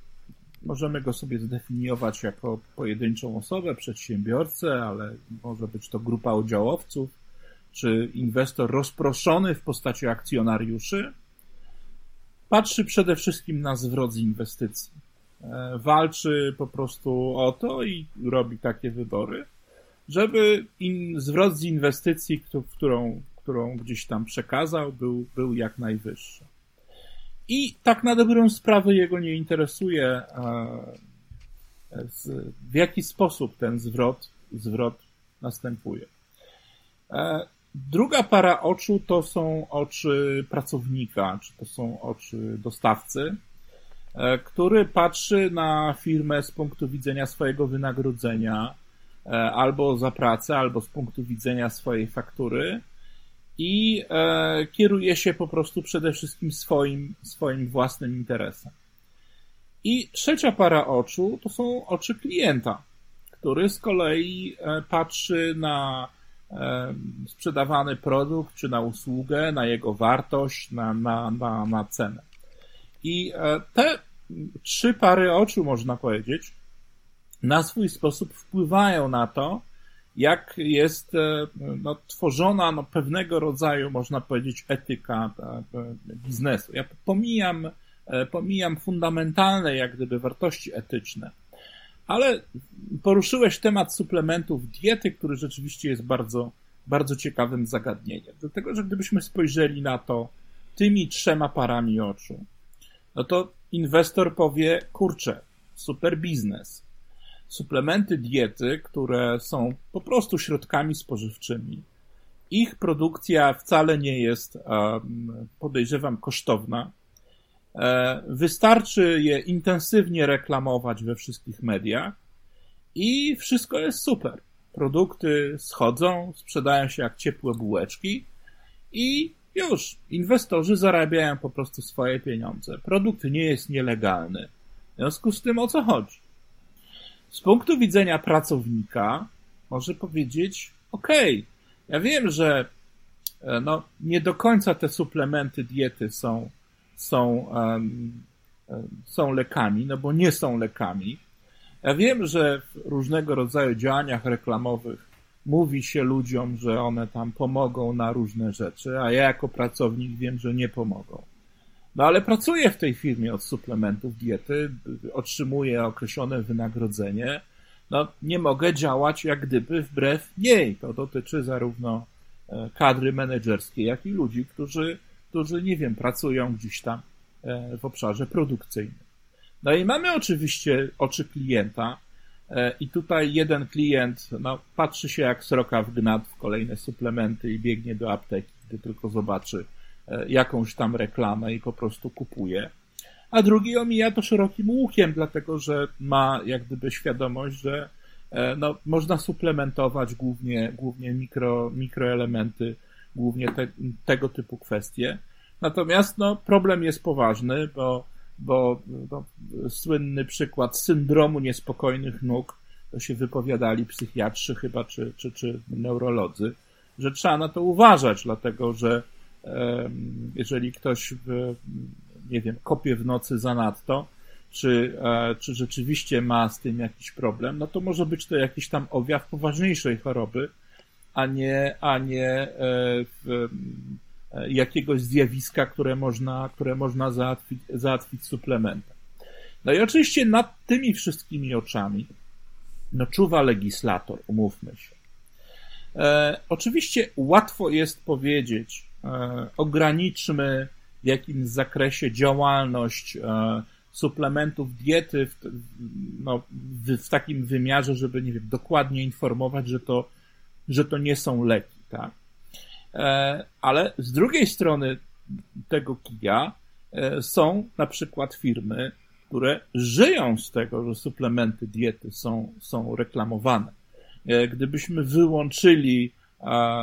Speaker 1: możemy go sobie zdefiniować jako pojedynczą osobę, przedsiębiorcę, ale może być to grupa udziałowców, czy inwestor rozproszony w postaci akcjonariuszy, patrzy przede wszystkim na zwrot z inwestycji. E, walczy po prostu o to i robi takie wybory, żeby in, zwrot z inwestycji, którą, którą gdzieś tam przekazał, był, był jak najwyższy. I tak na dobrą sprawę jego nie interesuje, e, w jaki sposób ten zwrot, zwrot następuje. E, druga para oczu to są oczy pracownika, czy to są oczy dostawcy, e, który patrzy na firmę z punktu widzenia swojego wynagrodzenia, albo za pracę, albo z punktu widzenia swojej faktury i e, kieruje się po prostu przede wszystkim swoim, swoim własnym interesem. I trzecia para oczu to są oczy klienta, który z kolei e, patrzy na e, sprzedawany produkt czy na usługę, na jego wartość, na, na, na, na cenę. I e, te trzy pary oczu, można powiedzieć, na swój sposób wpływają na to, jak jest e, no, tworzona no, pewnego rodzaju, można powiedzieć, etyka e, biznesu. Ja pomijam, e, pomijam fundamentalne, jak gdyby, wartości etyczne, ale poruszyłeś temat suplementów diety, który rzeczywiście jest bardzo, bardzo ciekawym zagadnieniem. Dlatego, że gdybyśmy spojrzeli na to tymi trzema parami oczu, no to inwestor powie, kurczę, super biznes suplementy diety, które są po prostu środkami spożywczymi. Ich produkcja wcale nie jest, podejrzewam, kosztowna. E, wystarczy je intensywnie reklamować we wszystkich mediach i wszystko jest super. Produkty schodzą, sprzedają się jak ciepłe bułeczki i już inwestorzy zarabiają po prostu swoje pieniądze. Produkt nie jest nielegalny. W związku z tym o co chodzi? Z punktu widzenia pracownika może powiedzieć: OK, ja wiem, że e, no, nie do końca te suplementy diety są, są, um, są lekami, no bo nie są lekami. Ja wiem, że w różnego rodzaju działaniach reklamowych mówi się ludziom, że one tam pomogą na różne rzeczy, a ja jako pracownik wiem, że nie pomogą. No ale pracuję w tej firmie od suplementów diety, otrzymuję określone wynagrodzenie. No nie mogę działać jak gdyby wbrew niej. To dotyczy zarówno e, kadry menedżerskiej, jak i ludzi, którzy, którzy nie wiem, pracują gdzieś tam e, w obszarze produkcyjnym. No i mamy oczywiście oczy klienta, e, i tutaj jeden klient no, patrzy się jak sroka w gnat w kolejne suplementy i biegnie do apteki, gdy tylko zobaczy jakąś tam reklamę i po prostu kupuje. A drugi omija to szerokim łukiem, dlatego że ma jak gdyby świadomość, że e, no, można suplementować głównie, głównie mikro, mikroelementy, głównie te, tego typu kwestie. Natomiast no, problem jest poważny, bo bo no, słynny przykład syndromu niespokojnych nóg, to się wypowiadali psychiatrzy chyba, czy, czy, czy neurolodzy, że trzeba na to uważać, dlatego że jeżeli ktoś, nie wiem, kopie w nocy zanadto, czy, e, czy rzeczywiście ma z tym jakiś problem, no to może być to jakiś tam objaw poważniejszej choroby, a nie, a nie e, E, jakiegoś zjawiska, które można, które można załatwić, załatwić suplementem. No i oczywiście nad tymi wszystkimi oczami no, czuwa legislator, umówmy się. E, oczywiście łatwo jest powiedzieć, ograniczmy w jakimś zakresie działalność e, suplementów diety w, no, w, takim wymiarze, żeby, nie wiem, dokładnie informować, że to, że to nie są leki, tak? E, ale z drugiej strony tego kija e, są na przykład firmy, które żyją z tego, że suplementy diety są, są reklamowane. E, gdybyśmy wyłączyli,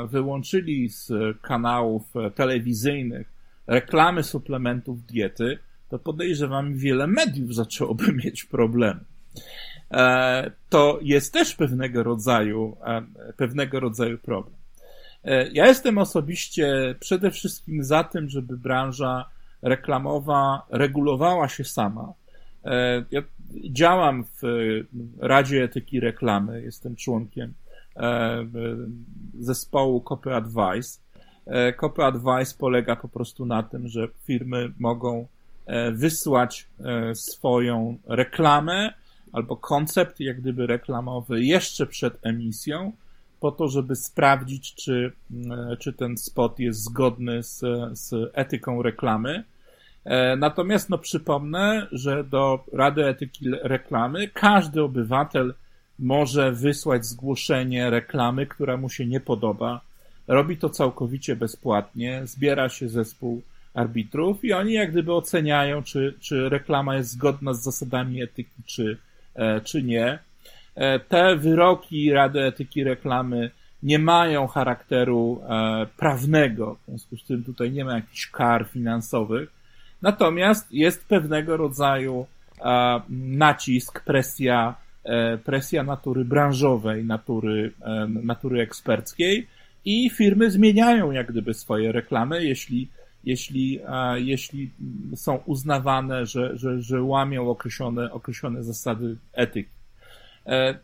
Speaker 1: wyłączyli z kanałów telewizyjnych reklamy suplementów diety, to podejrzewam, wiele mediów zaczęłoby mieć problemy. To jest też pewnego rodzaju, pewnego rodzaju problem. E, ja jestem osobiście przede wszystkim za tym, żeby branża reklamowa regulowała się sama. E, ja działam w Radzie Etyki Reklamy, jestem członkiem e, zespołu Copy Advice. Copy Advice polega po prostu na tym, że firmy mogą wysłać swoją reklamę albo koncept jak gdyby reklamowy jeszcze przed emisją po to, żeby sprawdzić, czy, e, czy ten spot jest zgodny z, z etyką reklamy. E, natomiast no, przypomnę, że do Rady Etyki Reklamy każdy obywatel może wysłać zgłoszenie reklamy, która mu się nie podoba. Robi to całkowicie bezpłatnie, zbiera się zespół arbitrów i oni jak gdyby oceniają, czy, czy reklama jest zgodna z zasadami etyki, czy, e, czy nie. E, te wyroki Rady Etyki Reklamy nie mają charakteru e, prawnego, w związku z tym tutaj nie ma jakichś kar finansowych, natomiast jest pewnego rodzaju nacisk, presja, presja natury branżowej, natury, natury eksperckiej i firmy zmieniają jak gdyby swoje reklamy, jeśli, jeśli, jeśli są uznawane, że, że, że łamią określone, określone zasady etyki. E,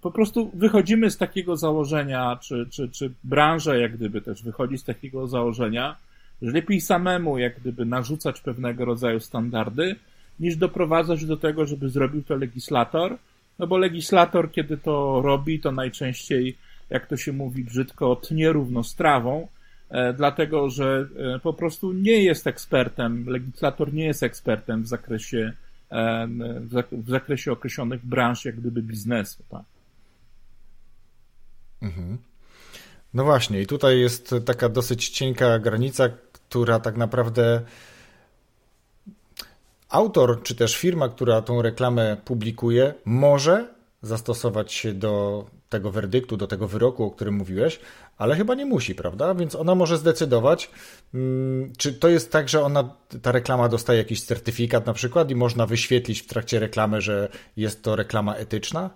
Speaker 1: po prostu wychodzimy z takiego założenia, czy, czy, czy branża jak gdyby też wychodzi z takiego założenia, że lepiej samemu jak gdyby narzucać pewnego rodzaju standardy, niż doprowadzać do tego, żeby zrobił to legislator, no bo legislator, kiedy to robi, to najczęściej, jak to się mówi brzydko, tnie równo e, dlatego że e, po prostu nie jest ekspertem, legislator nie jest ekspertem w zakresie w zakresie określonych branż, jak gdyby biznesu. Tak?
Speaker 4: Mhm. No właśnie, i tutaj jest taka dosyć cienka granica, która tak naprawdę autor czy też firma, która tą reklamę publikuje, może zastosować się do tego werdyktu, do tego wyroku, o którym mówiłeś, ale chyba nie musi, prawda? Więc ona może zdecydować, mm, czy to jest tak, że ona, ta reklama dostaje jakiś certyfikat na przykład i można wyświetlić w trakcie reklamy, że jest to reklama etyczna?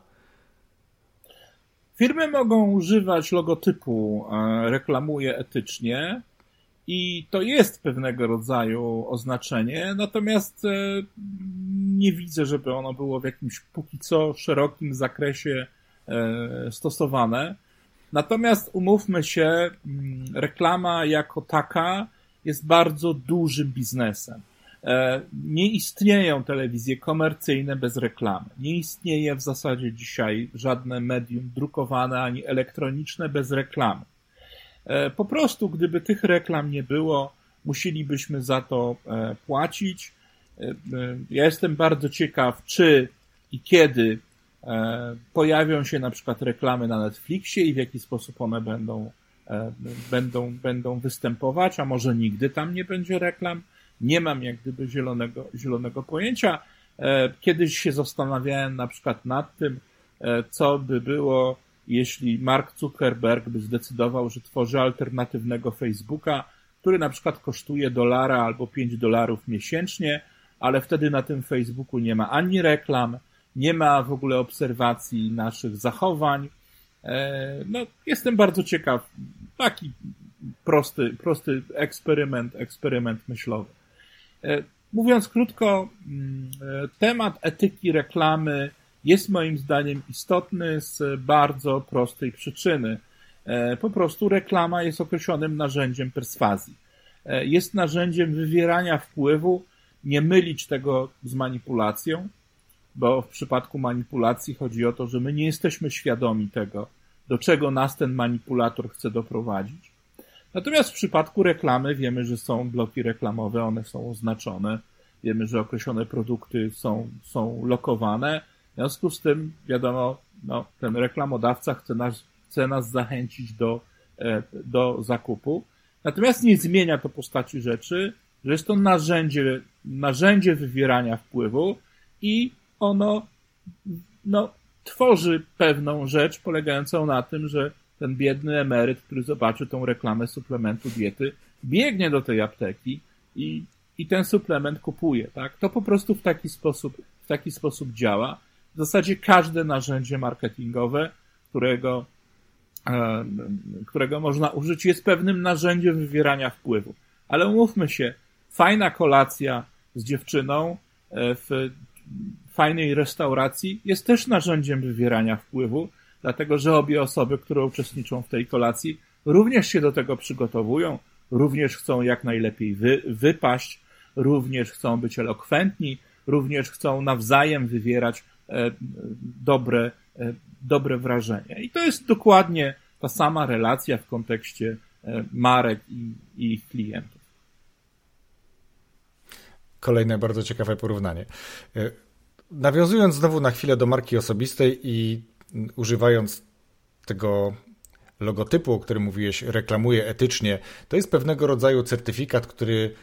Speaker 1: Firmy mogą używać logotypu e, reklamuje etycznie i to jest pewnego rodzaju oznaczenie, natomiast e, nie widzę, żeby ono było w jakimś póki co szerokim zakresie e, stosowane. Natomiast umówmy się, mm, reklama jako taka jest bardzo dużym biznesem. E, nie istnieją telewizje komercyjne bez reklamy. Nie istnieje w zasadzie dzisiaj żadne medium drukowane ani elektroniczne bez reklamy. E, po prostu, gdyby tych reklam nie było, musielibyśmy za to e, płacić. Ja jestem bardzo ciekaw, czy i kiedy pojawią się na przykład reklamy na Netflixie i w jaki sposób one będą, będą, będą występować, a może nigdy tam nie będzie reklam. Nie mam jak gdyby zielonego, zielonego pojęcia. E, kiedyś się zastanawiałem na przykład nad tym, e, co by było, jeśli Mark Zuckerberg by zdecydował, że tworzy alternatywnego Facebooka, który na przykład kosztuje dolara albo 5 dolarów miesięcznie, ale wtedy na tym Facebooku nie ma ani reklam, nie ma w ogóle obserwacji naszych zachowań. E, no, jestem bardzo ciekaw. Taki prosty, prosty eksperyment, eksperyment myślowy. E, mówiąc krótko, mm, e, temat etyki reklamy jest moim zdaniem istotny z bardzo prostej przyczyny. E, po prostu reklama jest określonym narzędziem perswazji. Jest narzędziem wywierania wpływu, nie mylić tego z manipulacją, bo w przypadku manipulacji chodzi o to, że my nie jesteśmy świadomi tego, do czego nas ten manipulator chce doprowadzić. Natomiast w przypadku reklamy wiemy, że są bloki reklamowe, one są oznaczone. Wiemy, że określone produkty są, są lokowane. W związku z tym, wiadomo, no, ten reklamodawca chce nas, chce nas zachęcić do, e, do zakupu. Natomiast nie zmienia to postaci rzeczy, że jest to narzędzie, narzędzie wywierania wpływu i ono no, tworzy pewną rzecz polegającą na tym, że ten biedny emeryt, który zobaczy tą reklamę suplementu diety, biegnie do tej apteki i, i ten suplement kupuje, tak? To po prostu w taki sposób, w taki sposób działa. W zasadzie każde narzędzie marketingowe, którego, e, którego można użyć, jest pewnym narzędziem wywierania wpływu. Ale umówmy się, fajna kolacja z dziewczyną e, w fajnej restauracji jest też narzędziem wywierania wpływu, dlatego że obie osoby, które uczestniczą w tej kolacji, również się do tego przygotowują, również chcą jak najlepiej wy, wypaść, również chcą być elokwentni, również chcą nawzajem wywierać dobre, e, dobre wrażenie. I to jest dokładnie ta sama relacja w kontekście e, marek i, i ich klientów.
Speaker 4: Kolejne bardzo ciekawe porównanie. E, nawiązując znowu na chwilę do marki osobistej i używając tego logotypu, o którym mówiłeś, reklamuje etycznie, to jest pewnego rodzaju certyfikat, który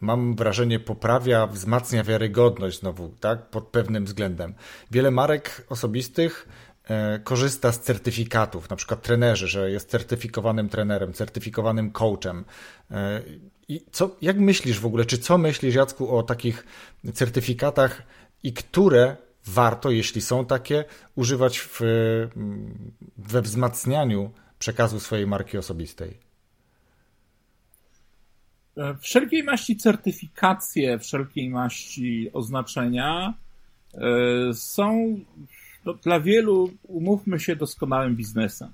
Speaker 4: mam wrażenie poprawia, wzmacnia wiarygodność znowu, tak, pod pewnym względem. Wiele marek osobistych e, korzysta z certyfikatów, na przykład trenerzy, że jest certyfikowanym trenerem, certyfikowanym coachem. E, I co, jak myślisz w ogóle, czy co myślisz, Jacku, o takich certyfikatach i które warto, jeśli są takie, używać w, we wzmacnianiu przekazu swojej marki osobistej?
Speaker 1: Wszelkiej maści certyfikacje, wszelkiej maści oznaczenia e, są no, dla wielu, umówmy się, doskonałym biznesem.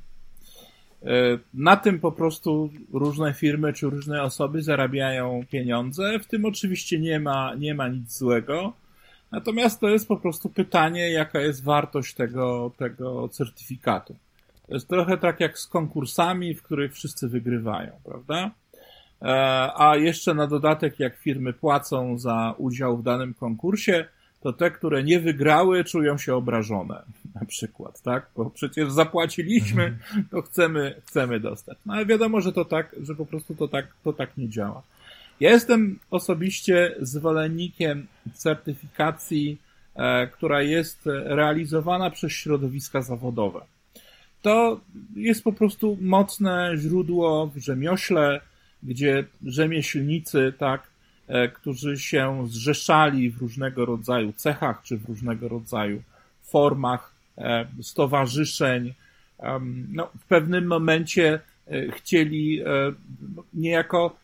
Speaker 1: E, na tym po prostu różne firmy czy różne osoby zarabiają pieniądze. W tym oczywiście nie ma, nie ma nic złego. Natomiast to jest po prostu pytanie, jaka jest wartość tego, tego certyfikatu. To jest trochę tak jak z konkursami, w których wszyscy wygrywają, prawda? E, a jeszcze na dodatek, jak firmy płacą za udział w danym konkursie, to te, które nie wygrały, czują się obrażone, na przykład, tak? Bo przecież zapłaciliśmy, mhm. to chcemy, chcemy dostać. No ale wiadomo, że to tak, że po prostu to tak, to tak nie działa. Ja jestem osobiście zwolennikiem certyfikacji, e, która jest realizowana przez środowiska zawodowe. To jest po prostu mocne źródło w rzemiośle, gdzie rzemieślnicy, tak, e, którzy się zrzeszali w różnego rodzaju cechach czy w różnego rodzaju formach e, stowarzyszeń, no, w pewnym momencie chcieli niejako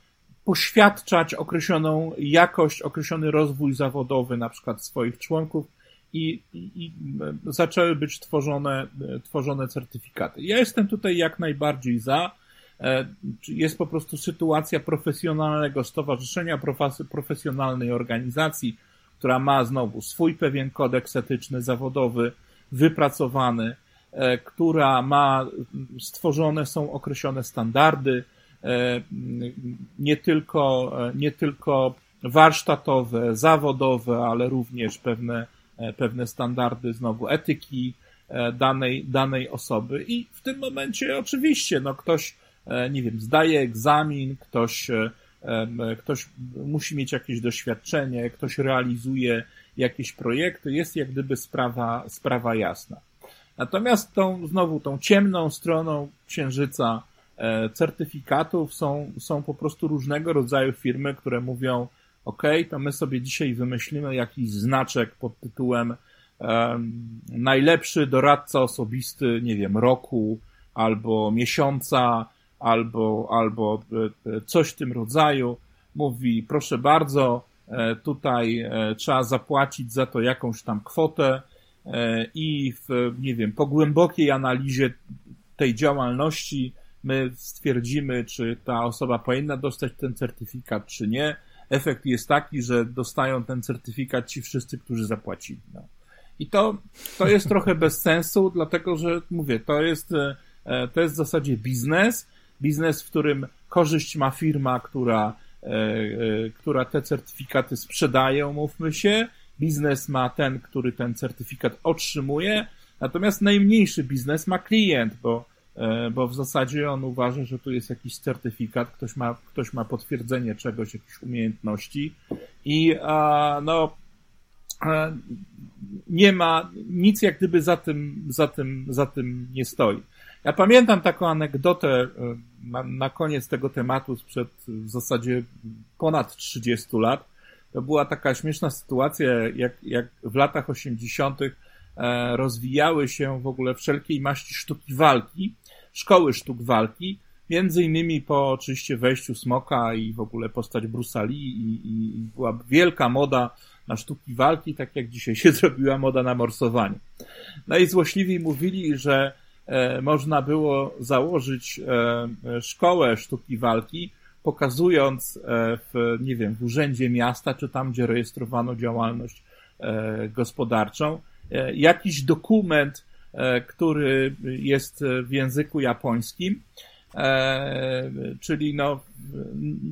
Speaker 1: poświadczać określoną jakość, określony rozwój zawodowy na przykład swoich członków i, i, i zaczęły być tworzone, tworzone certyfikaty. Ja jestem tutaj jak najbardziej za. E, jest po prostu sytuacja profesjonalnego stowarzyszenia, profesjonalnej organizacji, która ma znowu swój pewien kodeks etyczny, zawodowy, wypracowany, e, która ma stworzone są określone standardy, E, nie tylko, nie tylko warsztatowe, zawodowe, ale również pewne, pewne standardy znowu etyki danej, danej osoby. I w tym momencie oczywiście, no ktoś, nie wiem, zdaje egzamin, ktoś, ktoś musi mieć jakieś doświadczenie, ktoś realizuje jakieś projekty, jest jak gdyby sprawa, sprawa jasna. Natomiast tą, znowu tą ciemną stroną księżyca E, certyfikatów są, są po prostu różnego rodzaju firmy, które mówią, OK, to my sobie dzisiaj wymyślimy jakiś znaczek pod tytułem um, najlepszy doradca osobisty, nie wiem, roku, albo miesiąca, albo, albo e, coś w tym rodzaju. Mówi, proszę bardzo, tutaj trzeba zapłacić za to jakąś tam kwotę i w, nie wiem, po głębokiej analizie tej działalności my stwierdzimy, czy ta osoba powinna dostać ten certyfikat, czy nie. Efekt jest taki, że dostają ten certyfikat ci wszyscy, którzy zapłacili. No. I to, to jest trochę bez sensu, dlatego że mówię, to jest, e, to jest w zasadzie biznes, biznes, w którym korzyść ma firma, która, e, e, która te certyfikaty sprzedaje, mówmy się, biznes ma ten, który ten certyfikat otrzymuje, natomiast najmniejszy biznes ma klient, bo E, bo w zasadzie on uważa, że tu jest jakiś certyfikat, ktoś ma, ktoś ma potwierdzenie czegoś, jakichś umiejętności. I a, no nie ma nic jak gdyby za tym, za tym, za tym nie stoi. Ja pamiętam taką anegdotę e, na, na koniec tego tematu sprzed w zasadzie ponad 30 lat. To była taka śmieszna sytuacja, jak, jak w latach 80. E, rozwijały się w ogóle wszelkiej maści sztuki walki, szkoły sztuk walki, między innymi po oczywiście wejściu Smoka i w ogóle postać Bruce'a Lee i, i była wielka moda na sztuki walki, tak jak dzisiaj się zrobiła moda na morsowanie. No i złośliwi mówili, że można było założyć e, szkołę sztuki walki, pokazując e, w, nie wiem, w urzędzie miasta, czy tam, gdzie rejestrowano działalność e, gospodarczą, e, jakiś dokument E, który jest w języku japońskim, e, czyli no,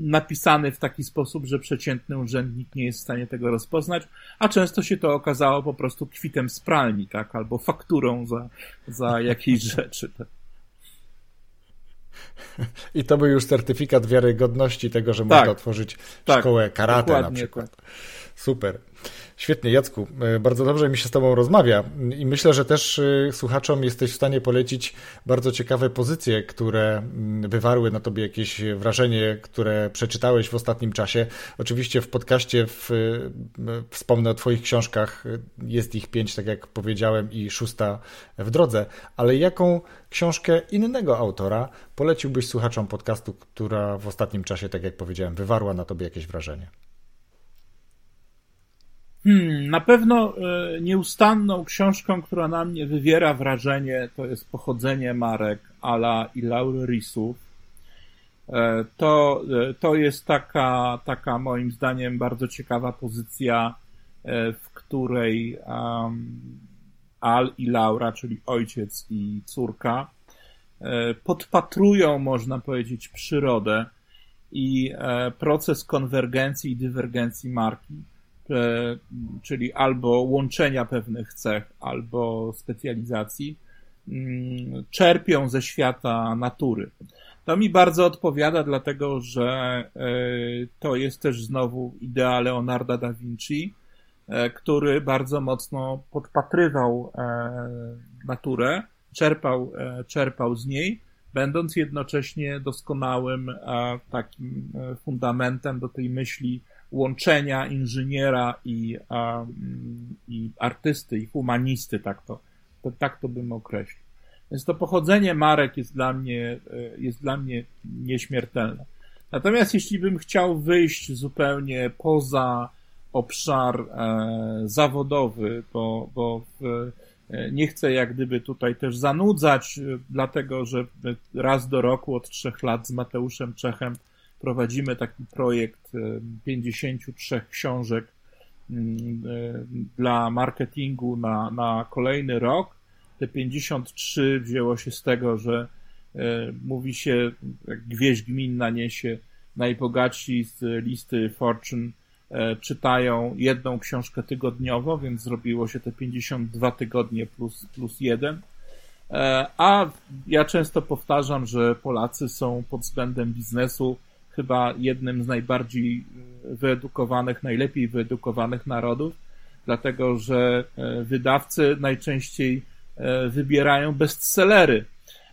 Speaker 1: napisany w taki sposób, że przeciętny urzędnik nie jest w stanie tego rozpoznać, a często się to okazało po prostu kwitem z pralni, tak, albo fakturą za, za jakieś rzeczy. Tak.
Speaker 4: I to był już certyfikat wiarygodności tego, że tak, można otworzyć tak, szkołę karate na przykład. Tak. Super. Świetnie, Jacku. E, bardzo dobrze mi się z Tobą rozmawia i myślę, że też e, słuchaczom jesteś w stanie polecić bardzo ciekawe pozycje, które mm, wywarły na Tobie jakieś wrażenie, które przeczytałeś w ostatnim czasie. Oczywiście w podcaście w, e, wspomnę o Twoich książkach, jest ich pięć, tak jak powiedziałem, i szósta w drodze, ale jaką książkę innego autora poleciłbyś słuchaczom podcastu, która w ostatnim czasie, tak jak powiedziałem, wywarła na Tobie jakieś wrażenie?
Speaker 1: Hmm, na pewno e, nieustanną książką, która na mnie wywiera wrażenie, to jest Pochodzenie Marek Ala i Laury Risów. E, to, e, to jest taka, taka moim zdaniem bardzo ciekawa pozycja, w której um, Al i Laura, czyli ojciec i córka, podpatrują, można powiedzieć, przyrodę i proces konwergencji i dywergencji marki czyli albo łączenia pewnych cech, albo specjalizacji, mm, czerpią ze świata natury. To mi bardzo odpowiada, dlatego że to jest też znowu idea Leonarda da Vinci, który bardzo mocno podpatrywał naturę, czerpał, czerpał z niej, będąc jednocześnie doskonałym takim fundamentem do tej myśli łączenia inżyniera i, i artysty, i humanisty, tak to, to, tak to bym określił. Więc to pochodzenie marek jest dla mnie, e, jest dla mnie nieśmiertelne. Natomiast jeśli bym chciał wyjść zupełnie poza obszar e, zawodowy, bo, bo w, e, nie chcę jak gdyby tutaj też zanudzać, e, dlatego że raz do roku od trzech lat z Mateuszem Czechem prowadzimy taki projekt 53 książek mm, dla marketingu na, na kolejny rok te 53 wzięło się z tego, że e, mówi się, gwieźdź gminna niesie, najbogatsi z listy Fortune e, czytają jedną książkę tygodniowo, więc zrobiło się te 52 tygodnie plus, plus jeden. E, a ja często powtarzam, że Polacy są pod względem biznesu chyba jednym z najbardziej wyedukowanych, najlepiej wyedukowanych narodów, dlatego że wydawcy najczęściej E, wybierają bestsellery,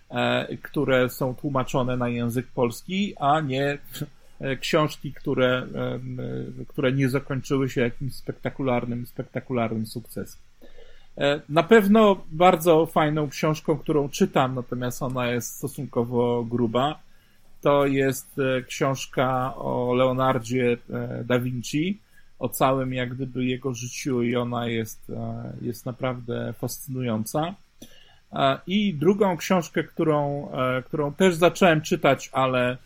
Speaker 1: e, które są tłumaczone na język polski, a nie e, książki, które, które nie zakończyły się jakimś spektakularnym, spektakularnym sukcesem. Na pewno bardzo fajną książką, którą czytam, natomiast ona jest stosunkowo gruba, to jest książka o Leonardzie da Vinci, o całym jak gdyby jego życiu i ona jest, e, jest naprawdę fascynująca. E, I drugą książkę, którą, e, którą też zacząłem czytać, ale,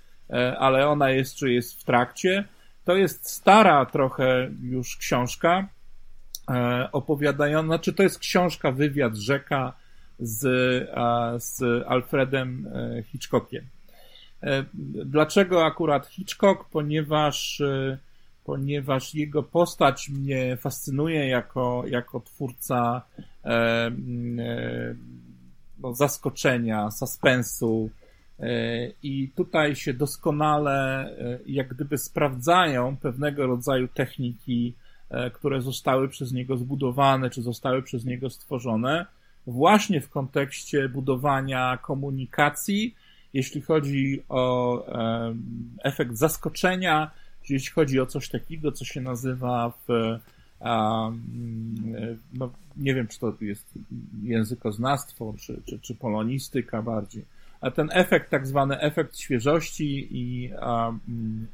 Speaker 1: ale ona jeszcze jest w trakcie, to jest stara trochę już książka opowiadająca, znaczy to jest książka, wywiad rzeka z, z Alfredem Hitchcockiem. Dlaczego akurat Hitchcock? Ponieważ ponieważ jego postać mnie fascynuje jako, jako twórca e, e, no, zaskoczenia, suspensu. E, I tutaj się doskonale, e, jak gdyby sprawdzają pewnego rodzaju techniki, e, które zostały przez niego zbudowane, czy zostały przez niego stworzone, właśnie w kontekście budowania komunikacji, jeśli chodzi o efekt zaskoczenia, jeśli chodzi o coś takiego, co się nazywa w no, nie wiem, czy to jest językoznawstwo, czy, czy, czy polonistyka bardziej, a ten efekt, tak zwany efekt świeżości i,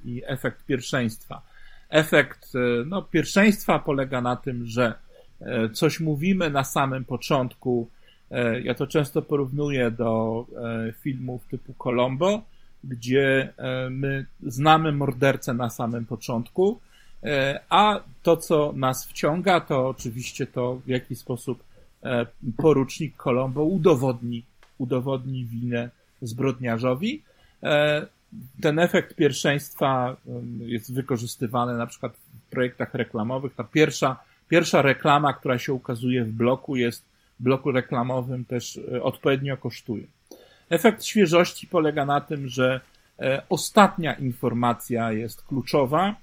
Speaker 1: i efekt pierwszeństwa. Efekt e, no, pierwszeństwa polega na tym, że e, coś mówimy na samym początku. E, ja to często porównuję do filmów typu Colombo, gdzie e, my znamy mordercę na samym początku, e, a to, co nas wciąga, to oczywiście to, w jaki sposób e, porucznik Colombo udowodni, udowodni winę zbrodniarzowi. Ten efekt pierwszeństwa jest wykorzystywany na przykład w projektach reklamowych. Ta pierwsza, pierwsza reklama, która się ukazuje w bloku, jest bloku reklamowym też odpowiednio kosztuje. Efekt świeżości polega na tym, że e, ostatnia informacja jest kluczowa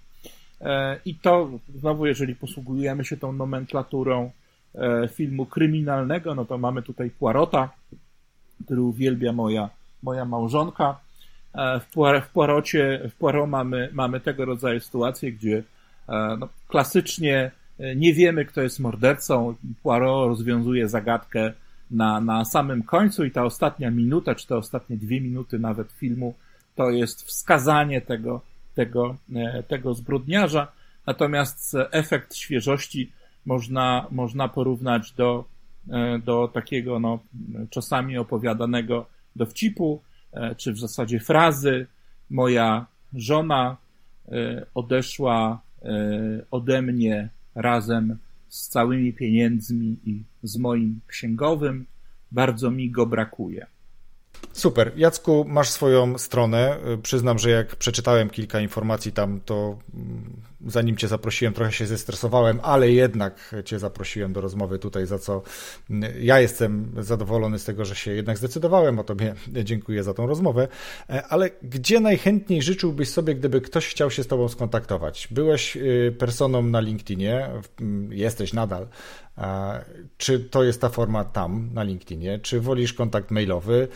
Speaker 1: e, i to znowu, jeżeli posługujemy się tą nomenklaturą e, filmu kryminalnego, no to mamy tutaj Poirota, który uwielbia moja, moja małżonka. W, Poir w Poirocie, w Poirot mamy, mamy tego rodzaju sytuacje, gdzie no, klasycznie nie wiemy, kto jest mordercą. Poirot rozwiązuje zagadkę na, na samym końcu i ta ostatnia minuta, czy te ostatnie dwie minuty nawet filmu, to jest wskazanie tego, tego, e, tego zbrodniarza. Natomiast efekt świeżości można, można porównać do, e, do takiego, no, czasami opowiadanego dowcipu, e, czy w zasadzie frazy. Moja żona odeszła ode mnie razem z całymi pieniędzmi i z moim księgowym. Bardzo mi go brakuje.
Speaker 4: Super. Jacku, masz swoją stronę. Przyznam, że jak przeczytałem kilka informacji tam, to mm, zanim Cię zaprosiłem, trochę się zestresowałem, ale jednak Cię zaprosiłem do rozmowy tutaj, za co ja jestem zadowolony z tego, że się jednak zdecydowałem. O Tobie dziękuję za tą rozmowę. E, ale gdzie najchętniej życzyłbyś sobie, gdyby ktoś chciał się z Tobą skontaktować? Byłeś y, personą na LinkedInie, mm, jesteś nadal. Czy to jest ta forma tam na LinkedInie? Czy wolisz kontakt mailowy?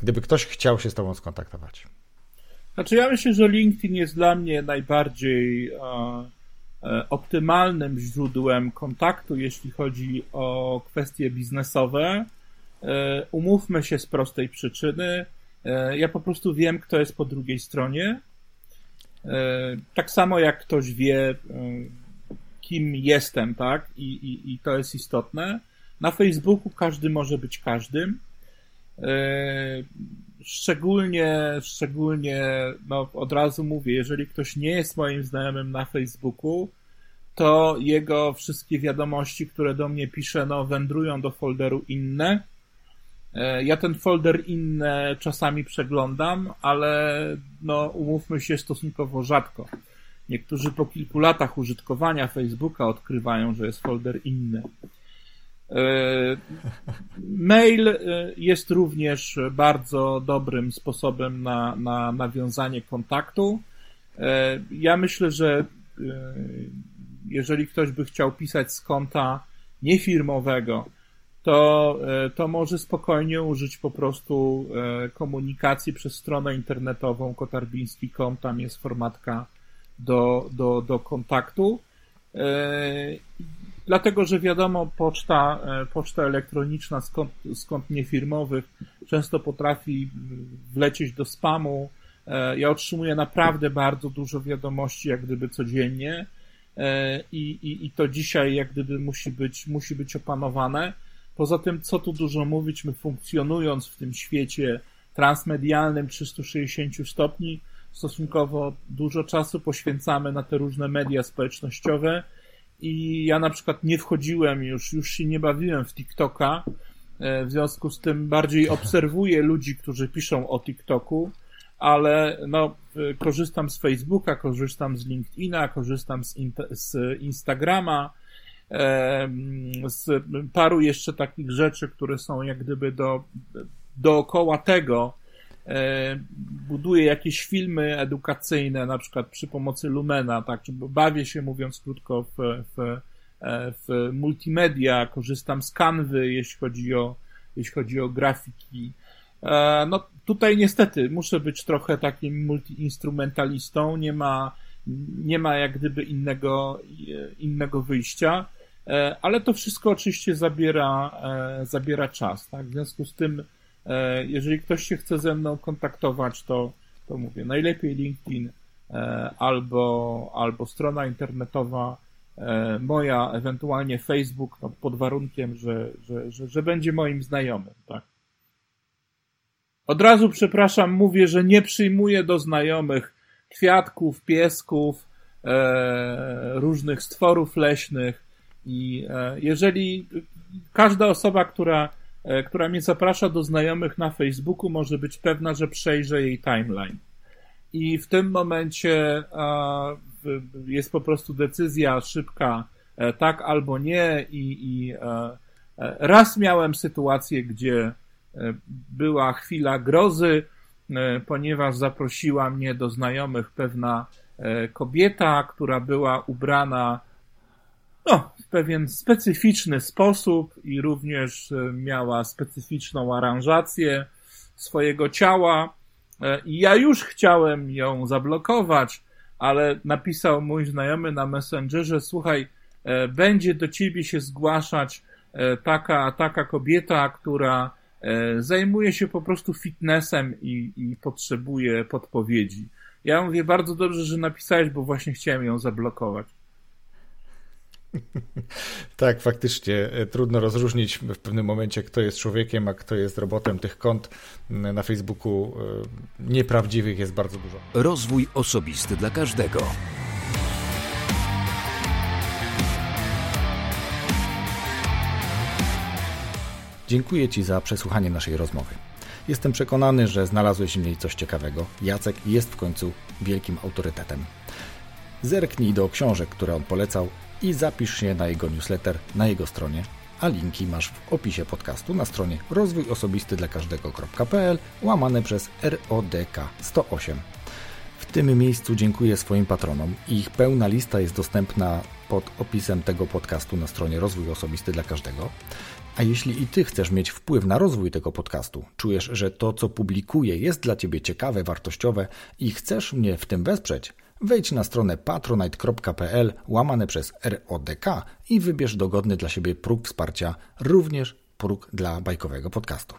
Speaker 4: Gdyby ktoś chciał się z Tobą skontaktować.
Speaker 1: Znaczy, ja myślę, że LinkedIn jest dla mnie najbardziej e, e, optymalnym źródłem kontaktu, jeśli chodzi o kwestie biznesowe. E, umówmy się z prostej przyczyny. Ja po prostu wiem, kto jest po drugiej stronie. Tak samo jak ktoś wie, kim jestem, tak? I, i, I to jest istotne. Na Facebooku każdy może być każdym. Szczególnie, szczególnie, no od razu mówię, jeżeli ktoś nie jest moim znajomym na Facebooku, to jego wszystkie wiadomości, które do mnie pisze, no wędrują do folderu inne. E, ja ten folder inne czasami przeglądam, ale no umówmy się stosunkowo rzadko. Niektórzy po kilku latach użytkowania Facebooka odkrywają, że jest folder inny. E, mail e, jest również bardzo dobrym sposobem na, na nawiązanie kontaktu. E, ja myślę, że jeżeli ktoś by chciał pisać z konta niefirmowego, to, to może spokojnie użyć po prostu komunikacji przez stronę internetową kotarbiński.com, tam jest formatka do, do, do kontaktu. Dlatego, że wiadomo, poczta, e, poczta elektroniczna skąd, skąd niefirmowych często potrafi wlecieć do spamu. E, ja otrzymuję naprawdę bardzo dużo wiadomości, jak gdyby codziennie. E, I, i, I to dzisiaj, jak gdyby, musi być, musi być opanowane. Poza tym, co tu dużo mówić, my funkcjonując w tym świecie transmedialnym 360 stopni, stosunkowo dużo czasu poświęcamy na te różne media społecznościowe i ja na przykład nie wchodziłem już, już się nie bawiłem w TikToka, e, w związku z tym bardziej obserwuję ludzi, którzy piszą o TikToku, ale no, korzystam z Facebooka, korzystam z LinkedIna, korzystam z, z Instagrama, e, z paru jeszcze takich rzeczy, które są jak gdyby do, dookoła tego, E, buduję jakieś filmy edukacyjne, na przykład przy pomocy Lumena, tak, bawię się, mówiąc krótko, w, w, e, w multimedia, korzystam z Canvy, jeśli chodzi o, jeśli chodzi o grafiki. E, no tutaj niestety muszę być trochę takim multiinstrumentalistą, nie ma, nie ma jak gdyby innego, innego wyjścia, ale to wszystko oczywiście zabiera, zabiera czas, tak, w związku z tym E, jeżeli ktoś się chce ze mną kontaktować, to, to mówię, najlepiej LinkedIn e, albo, albo strona internetowa e, moja, ewentualnie Facebook, no pod warunkiem, że, że, że, że będzie moim znajomym, tak. Od razu, przepraszam, mówię, że nie przyjmuję do znajomych kwiatków, piesków, e, różnych stworów leśnych i e, jeżeli każda osoba, która E, która mnie zaprasza do znajomych na Facebooku, może być pewna, że przejrzę jej timeline. I w tym momencie jest po prostu decyzja szybka, e, tak albo nie, i, i e, raz miałem sytuację, gdzie była chwila grozy, ponieważ zaprosiła mnie do znajomych pewna kobieta, która była ubrana no, w pewien specyficzny sposób i również e, miała specyficzną aranżację swojego ciała. E, I ja już chciałem ją zablokować, ale napisał mój znajomy na Messengerze, słuchaj, e, będzie do ciebie się zgłaszać taka, taka kobieta, która zajmuje się po prostu fitnessem i, i potrzebuje podpowiedzi. Ja mówię, bardzo dobrze, że napisałeś, bo właśnie chciałem ją zablokować.
Speaker 4: Tak, faktycznie e, trudno rozróżnić w pewnym momencie, kto jest człowiekiem, a kto jest robotem. Tych kont na Facebooku e, nieprawdziwych jest bardzo dużo.
Speaker 2: Rozwój osobisty dla każdego.
Speaker 4: Dziękuję Ci za przesłuchanie naszej rozmowy. Jestem przekonany, że znalazłeś w niej coś ciekawego. Jacek jest w końcu wielkim autorytetem. Zerknij do książek, które on polecał i zapisz się na jego newsletter na jego stronie, a linki masz w opisie podcastu na stronie rozwój osobisty dla każdego.pl łamane przez RODK 108. W tym miejscu dziękuję swoim patronom. Ich pełna lista jest dostępna pod opisem tego podcastu na stronie Rozwój Osobisty dla Każdego. A jeśli i Ty chcesz mieć wpływ na rozwój tego podcastu, czujesz, że to, co publikuję, jest dla Ciebie ciekawe, wartościowe i chcesz mnie w tym wesprzeć, wejdź na stronę patronite.pl łamane przez RODK i wybierz dogodny dla siebie próg wsparcia, również próg dla bajkowego podcastu.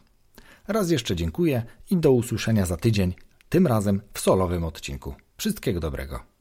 Speaker 4: Raz jeszcze dziękuję i do usłyszenia za tydzień, tym razem w solowym odcinku. Wszystkiego dobrego.